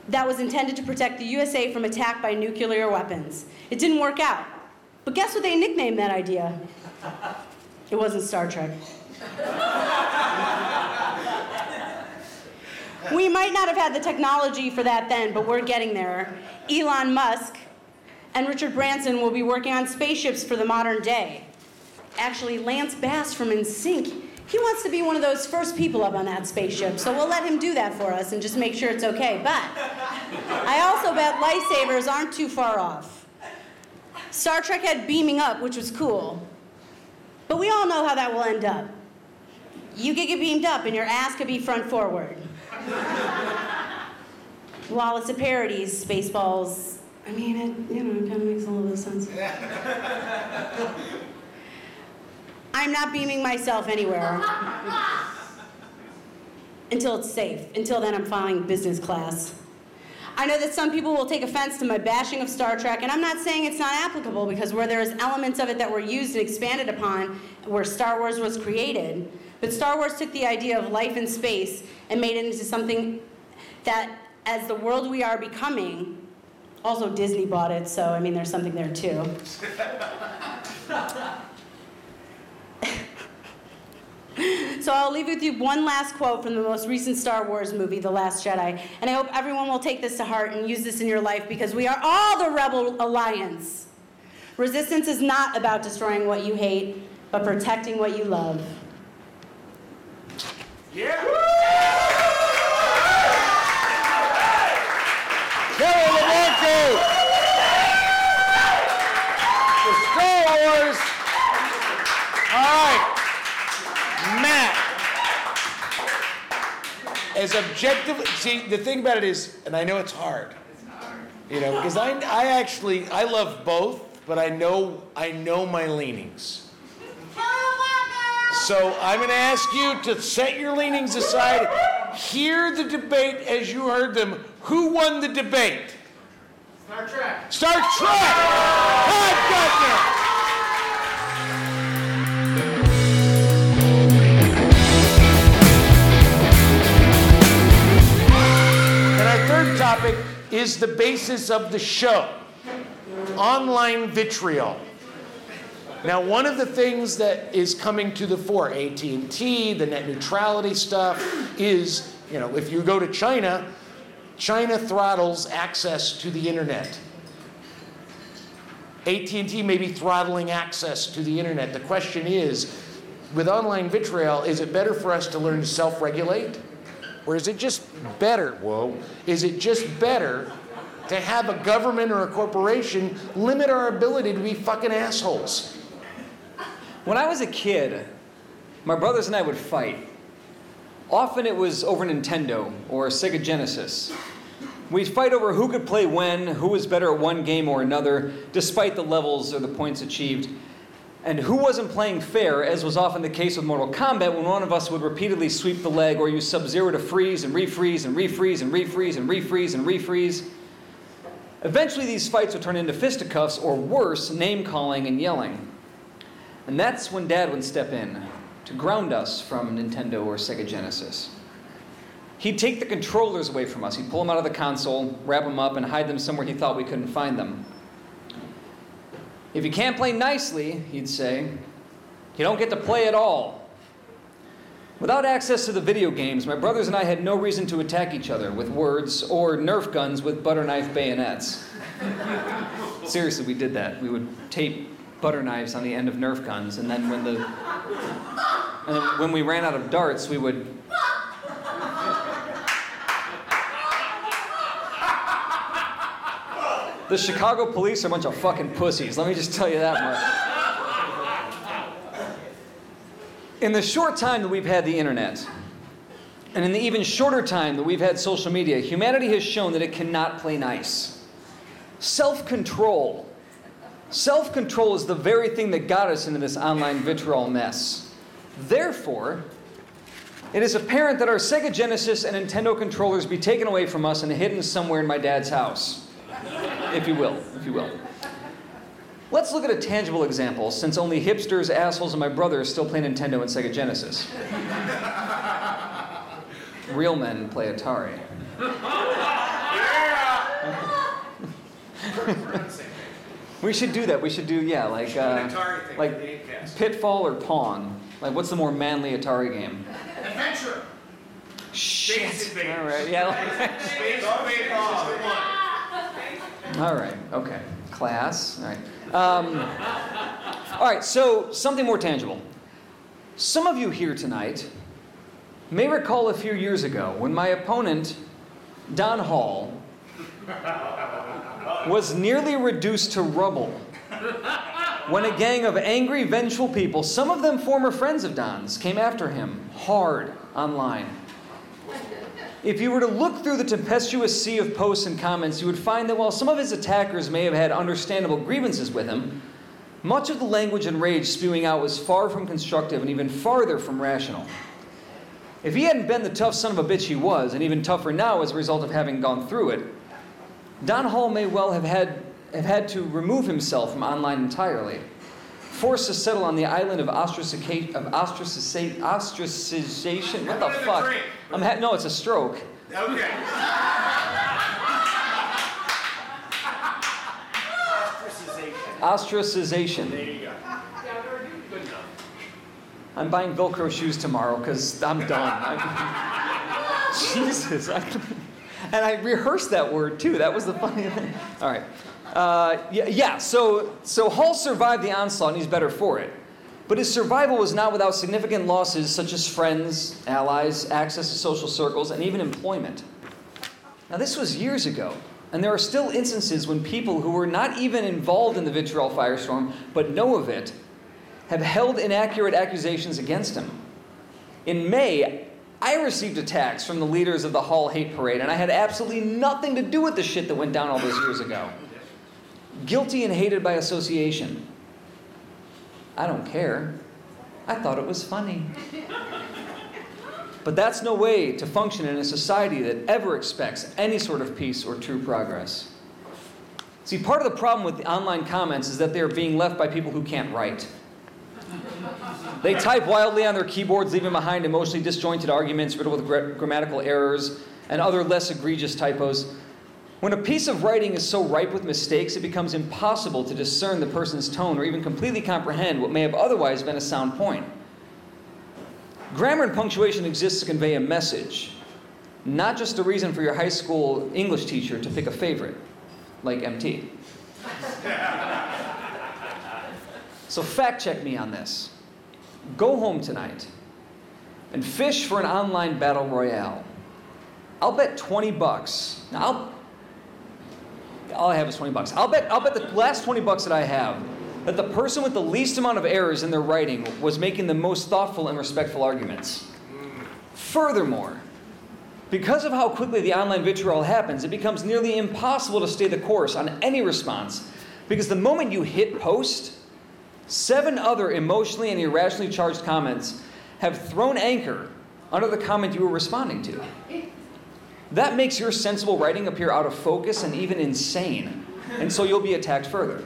S9: that was intended to protect the USA from attack by nuclear weapons. It didn't work out. But guess what they nicknamed that idea? It wasn't Star Trek. we might not have had the technology for that then, but we're getting there. Elon Musk and Richard Branson will be working on spaceships for the modern day. Actually, Lance Bass from NSYNC, he wants to be one of those first people up on that spaceship, so we'll let him do that for us and just make sure it's okay. But I also bet lightsabers aren't too far off. Star Trek had beaming up, which was cool. But we all know how that will end up. You could get beamed up and your ass could be front forward. While it's a parody, Spaceballs, I mean, it, you know, it kind of makes a little bit of sense. I'm not beaming myself anywhere. Until it's safe. Until then, I'm flying business class. I know that some people will take offense to my bashing of Star Trek, and I'm not saying it's not applicable because where there's elements of it that were used and expanded upon where Star Wars was created, but Star Wars took the idea of life in space and made it into something that, as the world we are becoming, also Disney bought it, so I mean, there's something there too. so I'll leave with you one last quote from the most recent Star Wars movie, The Last Jedi. And I hope everyone will take this to heart and use this in your life because we are all the Rebel Alliance. Resistance is not about destroying what you hate, but protecting what you love.
S1: Yeah. Kelly LeBlanco. The Star Wars. All right. Matt. As objective, see, the thing about it is, and I know it's hard, you know, because I, I actually, I love both, but I know, I know my leanings. So I'm going to ask you to set your leanings aside, hear the debate as you heard them. Who won the debate?
S6: Star Trek.
S1: Star Trek! Todd And our third topic is the basis of the show online vitriol. Now, one of the things that is coming to the fore, AT&T, the net neutrality stuff, is, you know, if you go to China, China throttles access to the internet. AT&T may be throttling access to the internet. The question is, with online vitriol, is it better for us to learn to self-regulate? Or is it just better, whoa, is it just better to have a government or a corporation limit our ability to be fucking assholes?
S10: When I was a kid, my brothers and I would fight. Often it was over Nintendo or Sega Genesis. We'd fight over who could play when, who was better at one game or another, despite the levels or the points achieved. And who wasn't playing fair, as was often the case with Mortal Kombat, when one of us would repeatedly sweep the leg or use Sub Zero to freeze and refreeze and refreeze and refreeze and refreeze and refreeze. Eventually, these fights would turn into fisticuffs or worse, name calling and yelling. And that's when Dad would step in to ground us from Nintendo or Sega Genesis. He'd take the controllers away from us. He'd pull them out of the console, wrap them up, and hide them somewhere he thought we couldn't find them. If you can't play nicely, he'd say, you don't get to play at all. Without access to the video games, my brothers and I had no reason to attack each other with words or Nerf guns with butter knife bayonets. Seriously, we did that. We would tape butter knives on the end of Nerf guns, and then when the and then when we ran out of darts, we would The Chicago police are a bunch of fucking pussies. Let me just tell you that much. In the short time that we've had the internet, and in the even shorter time that we've had social media, humanity has shown that it cannot play nice. Self control. Self control is the very thing that got us into this online vitriol mess. Therefore, it is apparent that our Sega Genesis and Nintendo controllers be taken away from us and hidden somewhere in my dad's house if you will, if you will. Let's look at a tangible example, since only hipsters, assholes, and my brother still play Nintendo and Sega Genesis. Real men play Atari. we should do that. We should do, yeah, like, uh, like Pitfall or Pong. Like, what's the more manly Atari game?
S6: Adventure.
S10: Shit. All right, yeah.
S6: Space Invaders is the one.
S10: All right, okay. Class, all right. Um, all right, so something more tangible. Some of you here tonight may recall a few years ago when my opponent, Don Hall, was nearly reduced to rubble when a gang of angry, vengeful people, some of them former friends of Don's, came after him hard online. If you were to look through the tempestuous sea of posts and comments, you would find that while some of his attackers may have had understandable grievances with him, much of the language and rage spewing out was far from constructive and even farther from rational. If he hadn't been the tough son of a bitch he was, and even tougher now as a result of having gone through it, Don Hall may well have had, have had to remove himself from online entirely, forced to settle on the island of, ostracica- of ostraciza- ostracization. What the fuck? I'm ha- no, it's a stroke.
S6: Okay.
S10: Ostracization.
S6: There you go.
S10: I'm buying Velcro shoes tomorrow because I'm done. I- Jesus. I- and I rehearsed that word too. That was the funny thing. All right. Uh, yeah, yeah, so, so Hall survived the onslaught and he's better for it. But his survival was not without significant losses such as friends, allies, access to social circles, and even employment. Now, this was years ago, and there are still instances when people who were not even involved in the vitriol firestorm but know of it have held inaccurate accusations against him. In May, I received attacks from the leaders of the Hall Hate Parade, and I had absolutely nothing to do with the shit that went down all those years ago. Guilty and hated by association. I don't care. I thought it was funny. But that's no way to function in a society that ever expects any sort of peace or true progress. See, part of the problem with the online comments is that they're being left by people who can't write. They type wildly on their keyboards, leaving behind emotionally disjointed arguments riddled with gra- grammatical errors and other less egregious typos. When a piece of writing is so ripe with mistakes, it becomes impossible to discern the person's tone or even completely comprehend what may have otherwise been a sound point. Grammar and punctuation exists to convey a message, not just a reason for your high school English teacher to pick a favorite, like MT. So, fact check me on this. Go home tonight and fish for an online battle royale. I'll bet 20 bucks. Now, I'll, all I have is 20 bucks. I'll bet, I'll bet the last 20 bucks that I have that the person with the least amount of errors in their writing was making the most thoughtful and respectful arguments. Furthermore, because of how quickly the online vitriol happens, it becomes nearly impossible to stay the course on any response because the moment you hit post, seven other emotionally and irrationally charged comments have thrown anchor under the comment you were responding to. That makes your sensible writing appear out of focus and even insane, and so you'll be attacked further.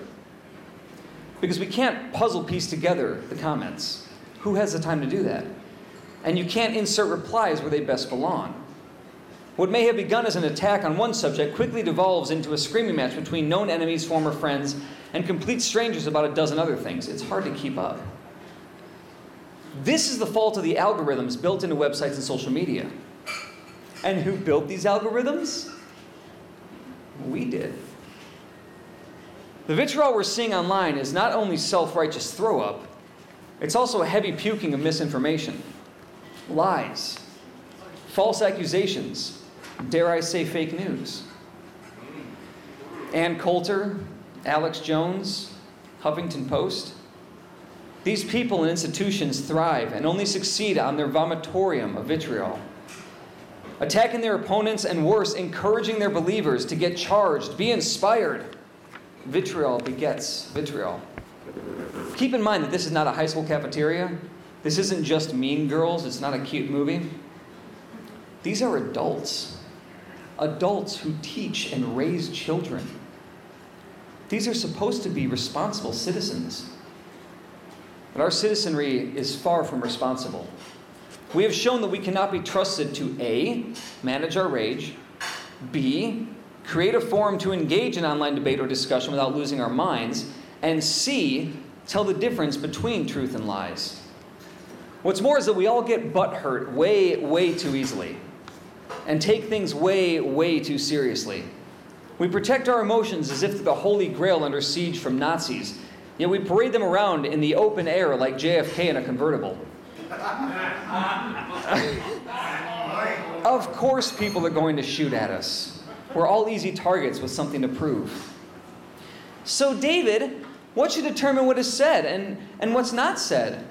S10: Because we can't puzzle piece together the comments. Who has the time to do that? And you can't insert replies where they best belong. What may have begun as an attack on one subject quickly devolves into a screaming match between known enemies, former friends, and complete strangers about a dozen other things. It's hard to keep up. This is the fault of the algorithms built into websites and social media. And who built these algorithms? We did. The vitriol we're seeing online is not only self righteous throw up, it's also a heavy puking of misinformation, lies, false accusations, dare I say fake news. Ann Coulter, Alex Jones, Huffington Post. These people and institutions thrive and only succeed on their vomitorium of vitriol. Attacking their opponents and worse, encouraging their believers to get charged, be inspired. Vitriol begets vitriol. Keep in mind that this is not a high school cafeteria. This isn't just Mean Girls, it's not a cute movie. These are adults. Adults who teach and raise children. These are supposed to be responsible citizens. But our citizenry is far from responsible. We have shown that we cannot be trusted to A, manage our rage, B, create a forum to engage in online debate or discussion without losing our minds, and C, tell the difference between truth and lies. What's more is that we all get butt hurt way, way too easily and take things way, way too seriously. We protect our emotions as if the holy grail under siege from Nazis, yet we parade them around in the open air like JFK in a convertible. of course, people are going to shoot at us. We're all easy targets with something to prove. So, David, what should determine what is said and, and what's not said?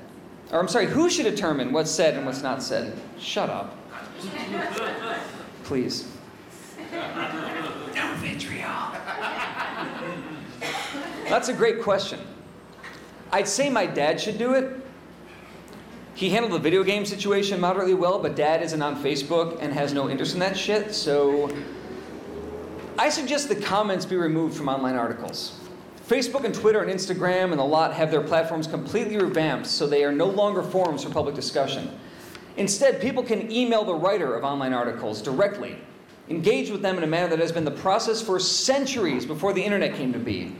S10: Or, I'm sorry, who should determine what's said and what's not said? Shut up. Please. No vitriol. That's a great question. I'd say my dad should do it. He handled the video game situation moderately well, but dad isn't on Facebook and has no interest in that shit, so I suggest the comments be removed from online articles. Facebook and Twitter and Instagram and the lot have their platforms completely revamped so they are no longer forums for public discussion. Instead, people can email the writer of online articles directly, engage with them in a manner that has been the process for centuries before the internet came to be.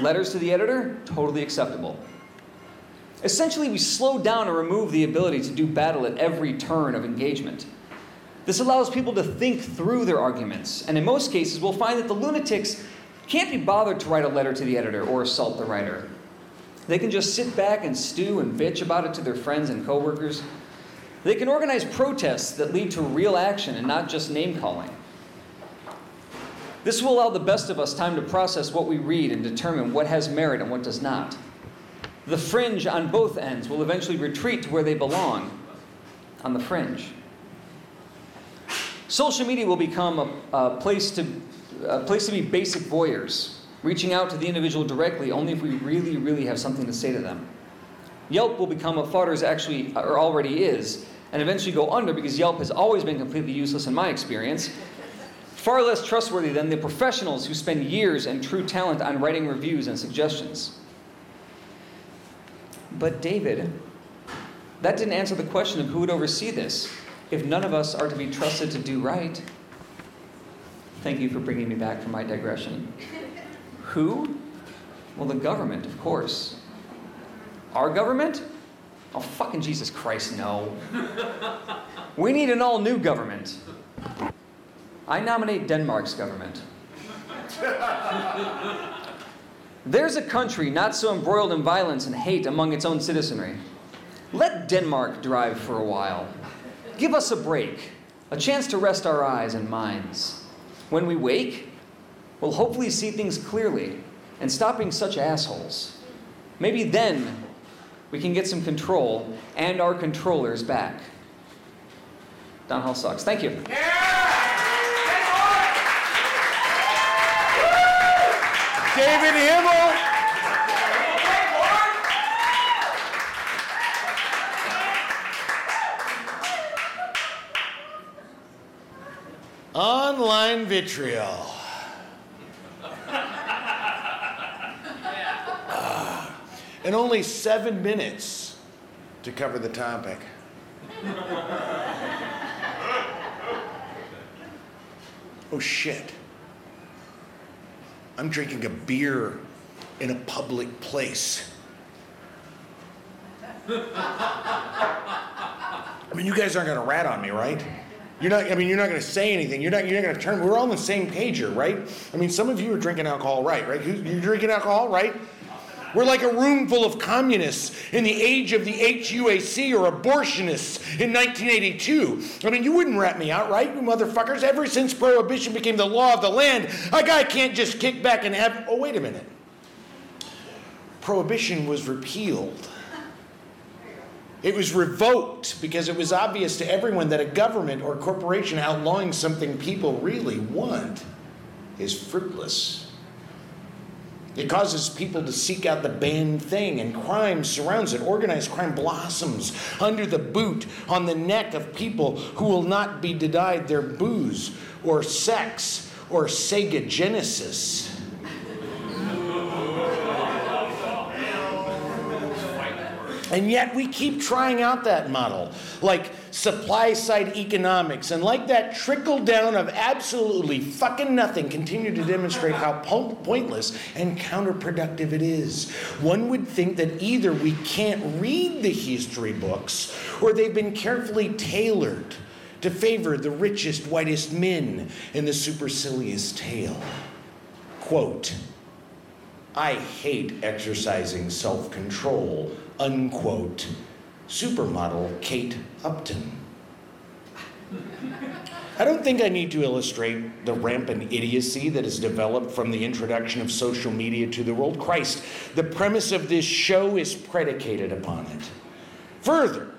S10: Letters to the editor, totally acceptable. Essentially, we slow down and remove the ability to do battle at every turn of engagement. This allows people to think through their arguments, and in most cases, we'll find that the lunatics can't be bothered to write a letter to the editor or assault the writer. They can just sit back and stew and bitch about it to their friends and coworkers. They can organize protests that lead to real action and not just name calling. This will allow the best of us time to process what we read and determine what has merit and what does not. The fringe on both ends will eventually retreat to where they belong on the fringe. Social media will become a, a place to a place to be basic voyeurs, reaching out to the individual directly only if we really, really have something to say to them. Yelp will become what Fudders actually or already is, and eventually go under because Yelp has always been completely useless in my experience. Far less trustworthy than the professionals who spend years and true talent on writing reviews and suggestions. But David, that didn't answer the question of who would oversee this if none of us are to be trusted to do right. Thank you for bringing me back from my digression. Who? Well, the government, of course. Our government? Oh, fucking Jesus Christ, no. We need an all new government. I nominate Denmark's government. There's a country not so embroiled in violence and hate among its own citizenry. Let Denmark drive for a while. Give us a break, a chance to rest our eyes and minds. When we wake, we'll hopefully see things clearly and stop being such assholes. Maybe then we can get some control and our controllers back. Don Hall sucks. Thank you.
S1: David Himmel. Online vitriol. Ah, and only seven minutes to cover the topic. Oh shit. I'm drinking a beer in a public place. I mean, you guys aren't going to rat on me, right? You're not. I mean, you're not going to say anything. You're not. You're not going to turn. We're all on the same page here, right? I mean, some of you are drinking alcohol, right? Right? You- You're drinking alcohol, right? We're like a room full of communists in the age of the HUAC or abortionists in 1982. I mean, you wouldn't rat me out, right, you motherfuckers? Ever since prohibition became the law of the land, a guy can't just kick back and have. Oh, wait a minute. Prohibition was repealed. It was revoked because it was obvious to everyone that a government or corporation outlawing something people really want is fruitless. It causes people to seek out the banned thing, and crime surrounds it. Organized crime blossoms under the boot, on the neck of people who will not be denied their booze, or sex, or Sega Genesis. And yet we keep trying out that model, like supply side economics, and like that trickle down of absolutely fucking nothing continue to demonstrate how po- pointless and counterproductive it is. One would think that either we can't read the history books or they've been carefully tailored to favor the richest, whitest men in the supercilious tale. Quote, I hate exercising self control, unquote. Supermodel Kate Upton. I don't think I need to illustrate the rampant idiocy that has developed from the introduction of social media to the world. Christ, the premise of this show is predicated upon it. Further,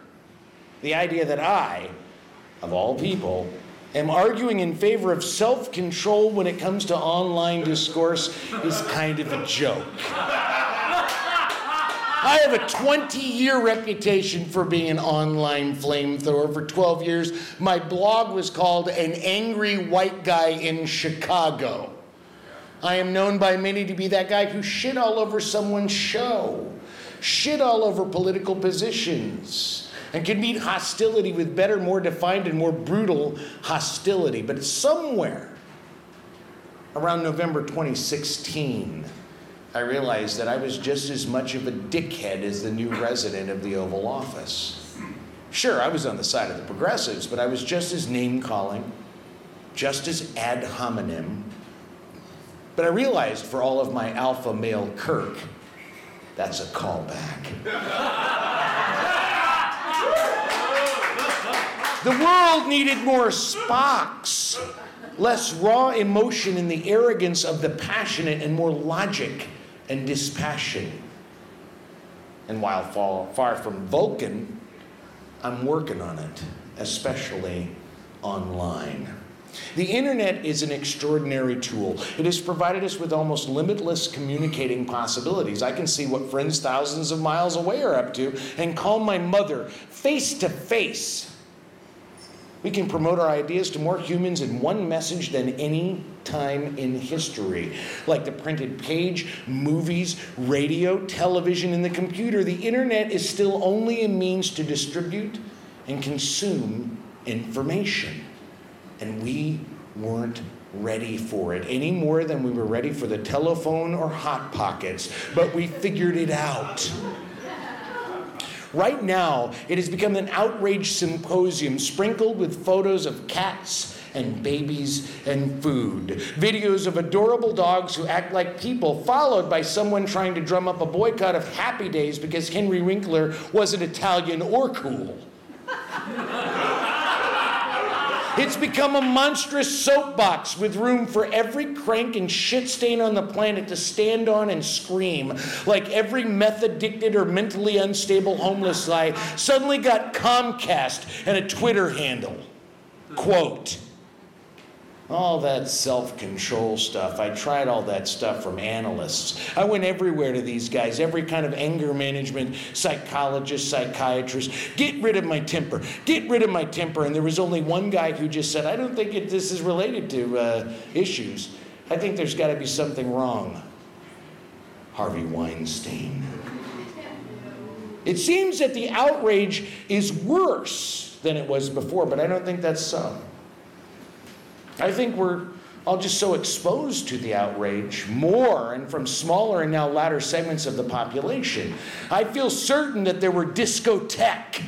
S1: the idea that I, of all people, am arguing in favor of self control when it comes to online discourse is kind of a joke. I have a 20 year reputation for being an online flamethrower. For 12 years, my blog was called An Angry White Guy in Chicago. I am known by many to be that guy who shit all over someone's show, shit all over political positions, and can meet hostility with better, more defined, and more brutal hostility. But somewhere around November 2016, I realized that I was just as much of a dickhead as the new resident of the Oval Office. Sure, I was on the side of the progressives, but I was just as name calling, just as ad hominem. But I realized for all of my alpha male Kirk, that's a callback. The world needed more Spocks, less raw emotion and the arrogance of the passionate, and more logic and dispassion. And while far, far from Vulcan, I'm working on it, especially online. The internet is an extraordinary tool. It has provided us with almost limitless communicating possibilities. I can see what friends thousands of miles away are up to and call my mother face to face. We can promote our ideas to more humans in one message than any time in history. Like the printed page, movies, radio, television, and the computer, the internet is still only a means to distribute and consume information. And we weren't ready for it any more than we were ready for the telephone or hot pockets, but we figured it out. Right now, it has become an outrage symposium sprinkled with photos of cats and babies and food. Videos of adorable dogs who act like people, followed by someone trying to drum up a boycott of Happy Days because Henry Winkler wasn't Italian or cool. It's become a monstrous soapbox with room for every crank and shit stain on the planet to stand on and scream, like every meth addicted or mentally unstable homeless guy suddenly got Comcast and a Twitter handle. Quote, all that self control stuff. I tried all that stuff from analysts. I went everywhere to these guys, every kind of anger management psychologist, psychiatrist. Get rid of my temper. Get rid of my temper. And there was only one guy who just said, I don't think it, this is related to uh, issues. I think there's got to be something wrong. Harvey Weinstein. It seems that the outrage is worse than it was before, but I don't think that's so. I think we're all just so exposed to the outrage more and from smaller and now louder segments of the population. I feel certain that there were discotheque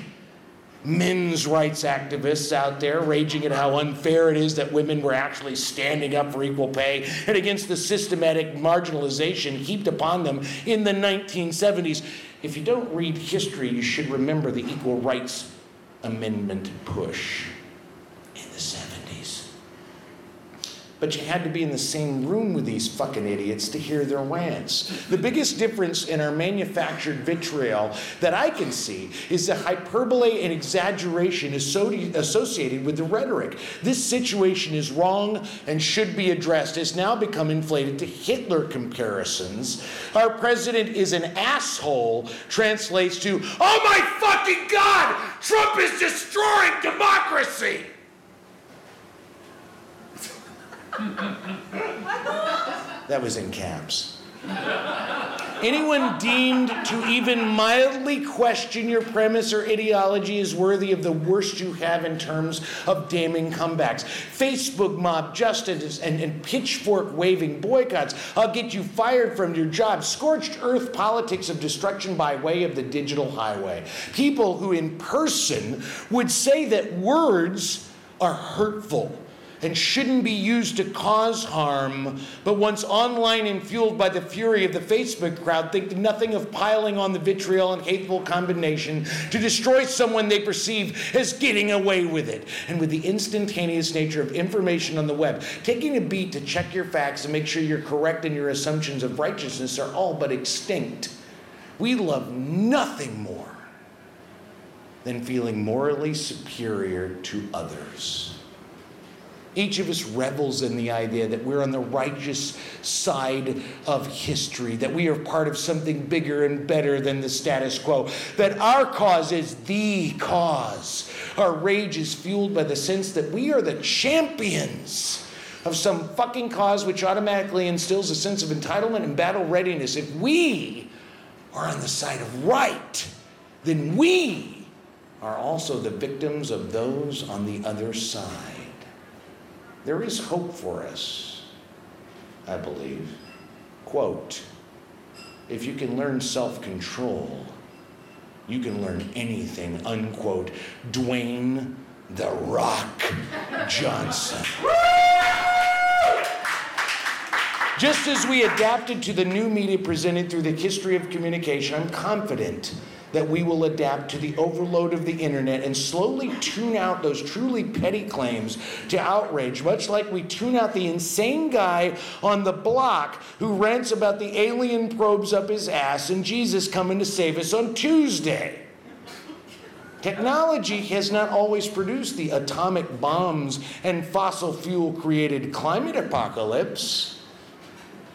S1: men's rights activists out there raging at how unfair it is that women were actually standing up for equal pay and against the systematic marginalization heaped upon them in the 1970s. If you don't read history, you should remember the Equal Rights Amendment push in the 70s but you had to be in the same room with these fucking idiots to hear their rants. The biggest difference in our manufactured vitriol that I can see is the hyperbole and exaggeration associated with the rhetoric. This situation is wrong and should be addressed. It's now become inflated to Hitler comparisons. Our president is an asshole translates to, oh my fucking God, Trump is destroying democracy. That was in caps. Anyone deemed to even mildly question your premise or ideology is worthy of the worst you have in terms of damning comebacks. Facebook mob justice and, and pitchfork waving boycotts. I'll get you fired from your job. Scorched earth politics of destruction by way of the digital highway. People who in person would say that words are hurtful and shouldn't be used to cause harm, but once online and fueled by the fury of the Facebook crowd, think nothing of piling on the vitriol and hateful combination to destroy someone they perceive as getting away with it. And with the instantaneous nature of information on the web, taking a beat to check your facts and make sure you're correct in your assumptions of righteousness are all but extinct. We love nothing more than feeling morally superior to others. Each of us revels in the idea that we're on the righteous side of history, that we are part of something bigger and better than the status quo, that our cause is the cause. Our rage is fueled by the sense that we are the champions of some fucking cause which automatically instills a sense of entitlement and battle readiness. If we are on the side of right, then we are also the victims of those on the other side. There is hope for us, I believe. Quote, if you can learn self control, you can learn anything, unquote. Dwayne The Rock Johnson. Just as we adapted to the new media presented through the history of communication, I'm confident that we will adapt to the overload of the internet and slowly tune out those truly petty claims to outrage, much like we tune out the insane guy on the block who rants about the alien probes up his ass and Jesus coming to save us on Tuesday. Technology has not always produced the atomic bombs and fossil fuel created climate apocalypse.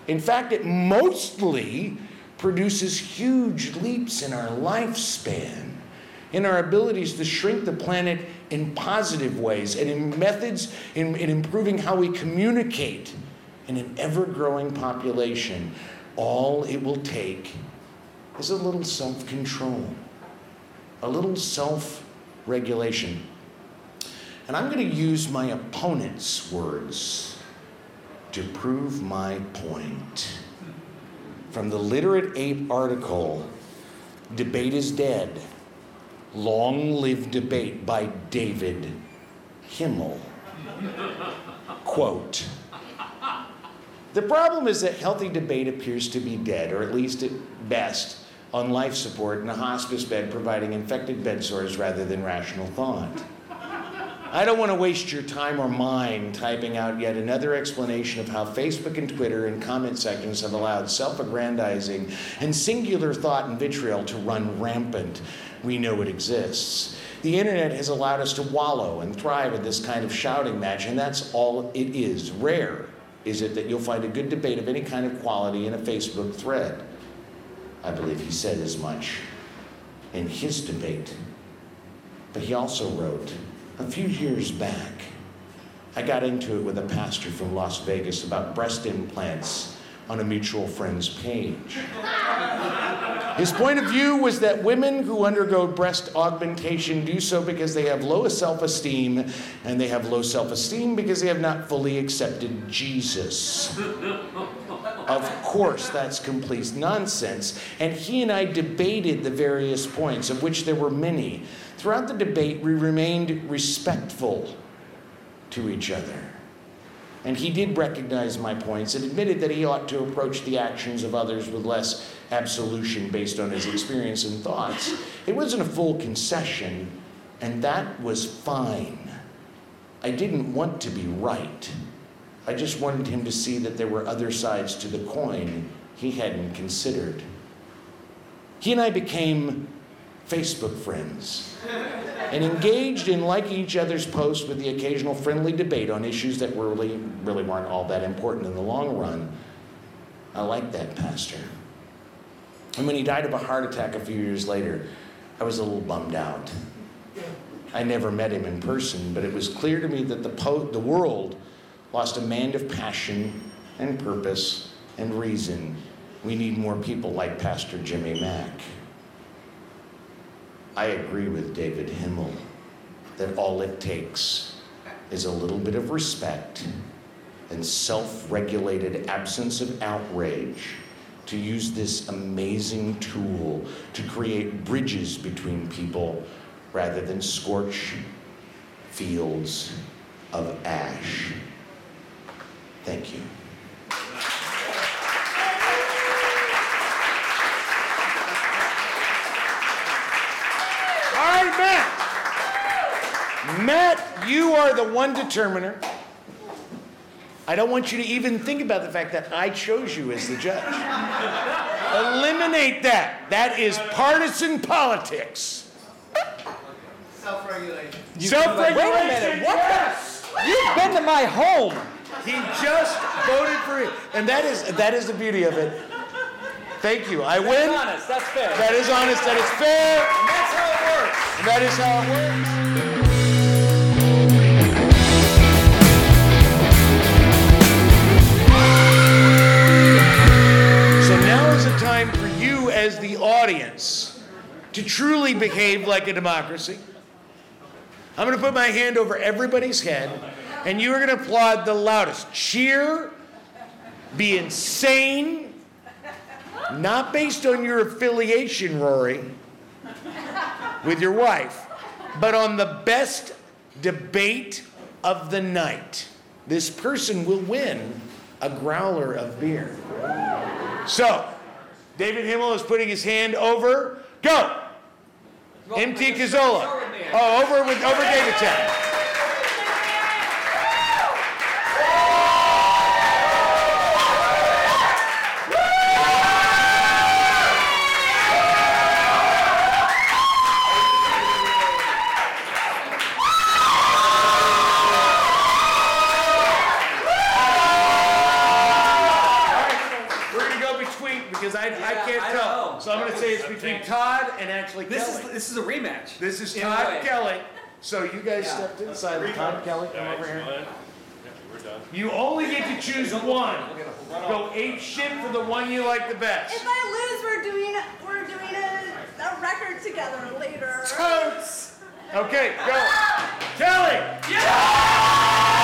S1: In fact, it mostly produces huge leaps in our lifespan, in our abilities to shrink the planet in positive ways, and in methods in, in improving how we communicate in an ever growing population. All it will take is a little self control, a little self regulation. And I'm going to use my opponent's words to prove my point. From the Literate Ape article, Debate is Dead Long Live Debate by David Himmel. Quote The problem is that healthy debate appears to be dead, or at least at best on life support in a hospice bed providing infected bed sores rather than rational thought. I don't want to waste your time or mine typing out yet another explanation of how Facebook and Twitter and comment sections have allowed self aggrandizing and singular thought and vitriol to run rampant. We know it exists. The internet has allowed us to wallow and thrive in this kind of shouting match, and that's all it is. Rare is it that you'll find a good debate of any kind of quality in a Facebook thread. I believe he said as much in his debate. But he also wrote, a few years back, I got into it with a pastor from Las Vegas about breast implants on a mutual friend's page. His point of view was that women who undergo breast augmentation do so because they have low self esteem, and they have low self esteem because they have not fully accepted Jesus. Of course, that's complete nonsense. And he and I debated the various points, of which there were many. Throughout the debate, we remained respectful to each other. And he did recognize my points and admitted that he ought to approach the actions of others with less absolution based on his experience and thoughts. It wasn't a full concession, and that was fine. I didn't want to be right. I just wanted him to see that there were other sides to the coin he hadn't considered. He and I became Facebook friends and engaged in liking each other's posts with the occasional friendly debate on issues that really, really weren't all that important in the long run. I liked that pastor. And when he died of a heart attack a few years later, I was a little bummed out. I never met him in person, but it was clear to me that the, po- the world lost a man of passion and purpose and reason. We need more people like Pastor Jimmy Mack. I agree with David Himmel that all it takes is a little bit of respect and self regulated absence of outrage to use this amazing tool to create bridges between people rather than scorch fields of ash. Thank you. All right, Matt. Matt, you are the one determiner. I don't want you to even think about the fact that I chose you as the judge. Eliminate that. That is partisan politics.
S6: Self-regulation.
S1: Self-regulation.
S10: Wait a minute, what the- You've been to my home.
S1: He just voted for it, and that is that is the beauty of it. Thank you. I
S10: That's
S1: win.
S10: That's honest. That's fair.
S1: That is honest. That is fair.
S10: and that's how it works.
S1: That is how it works. So now is the time for you, as the audience, to truly behave like a democracy. I'm going to put my hand over everybody's head, and you are going to applaud the loudest. Cheer, be insane, not based on your affiliation, Rory, with your wife, but on the best debate of the night. This person will win a growler of beer. So, David Himmel is putting his hand over. Go! MT Cazzola. Oh, over with over David's head. Actually
S10: This
S1: Kelly.
S10: is this is a rematch.
S1: This is
S10: in a
S1: Todd
S10: way.
S1: Kelly. So you guys
S10: Yeah.
S1: stepped inside. of Todd Kelly, come over here.
S3: We're done.
S1: You only get to choose one. Go ape shit for the one you like the best.
S2: If I lose, we're doing we're doing a, a record together later.
S1: Totes. Okay, go. Kelly.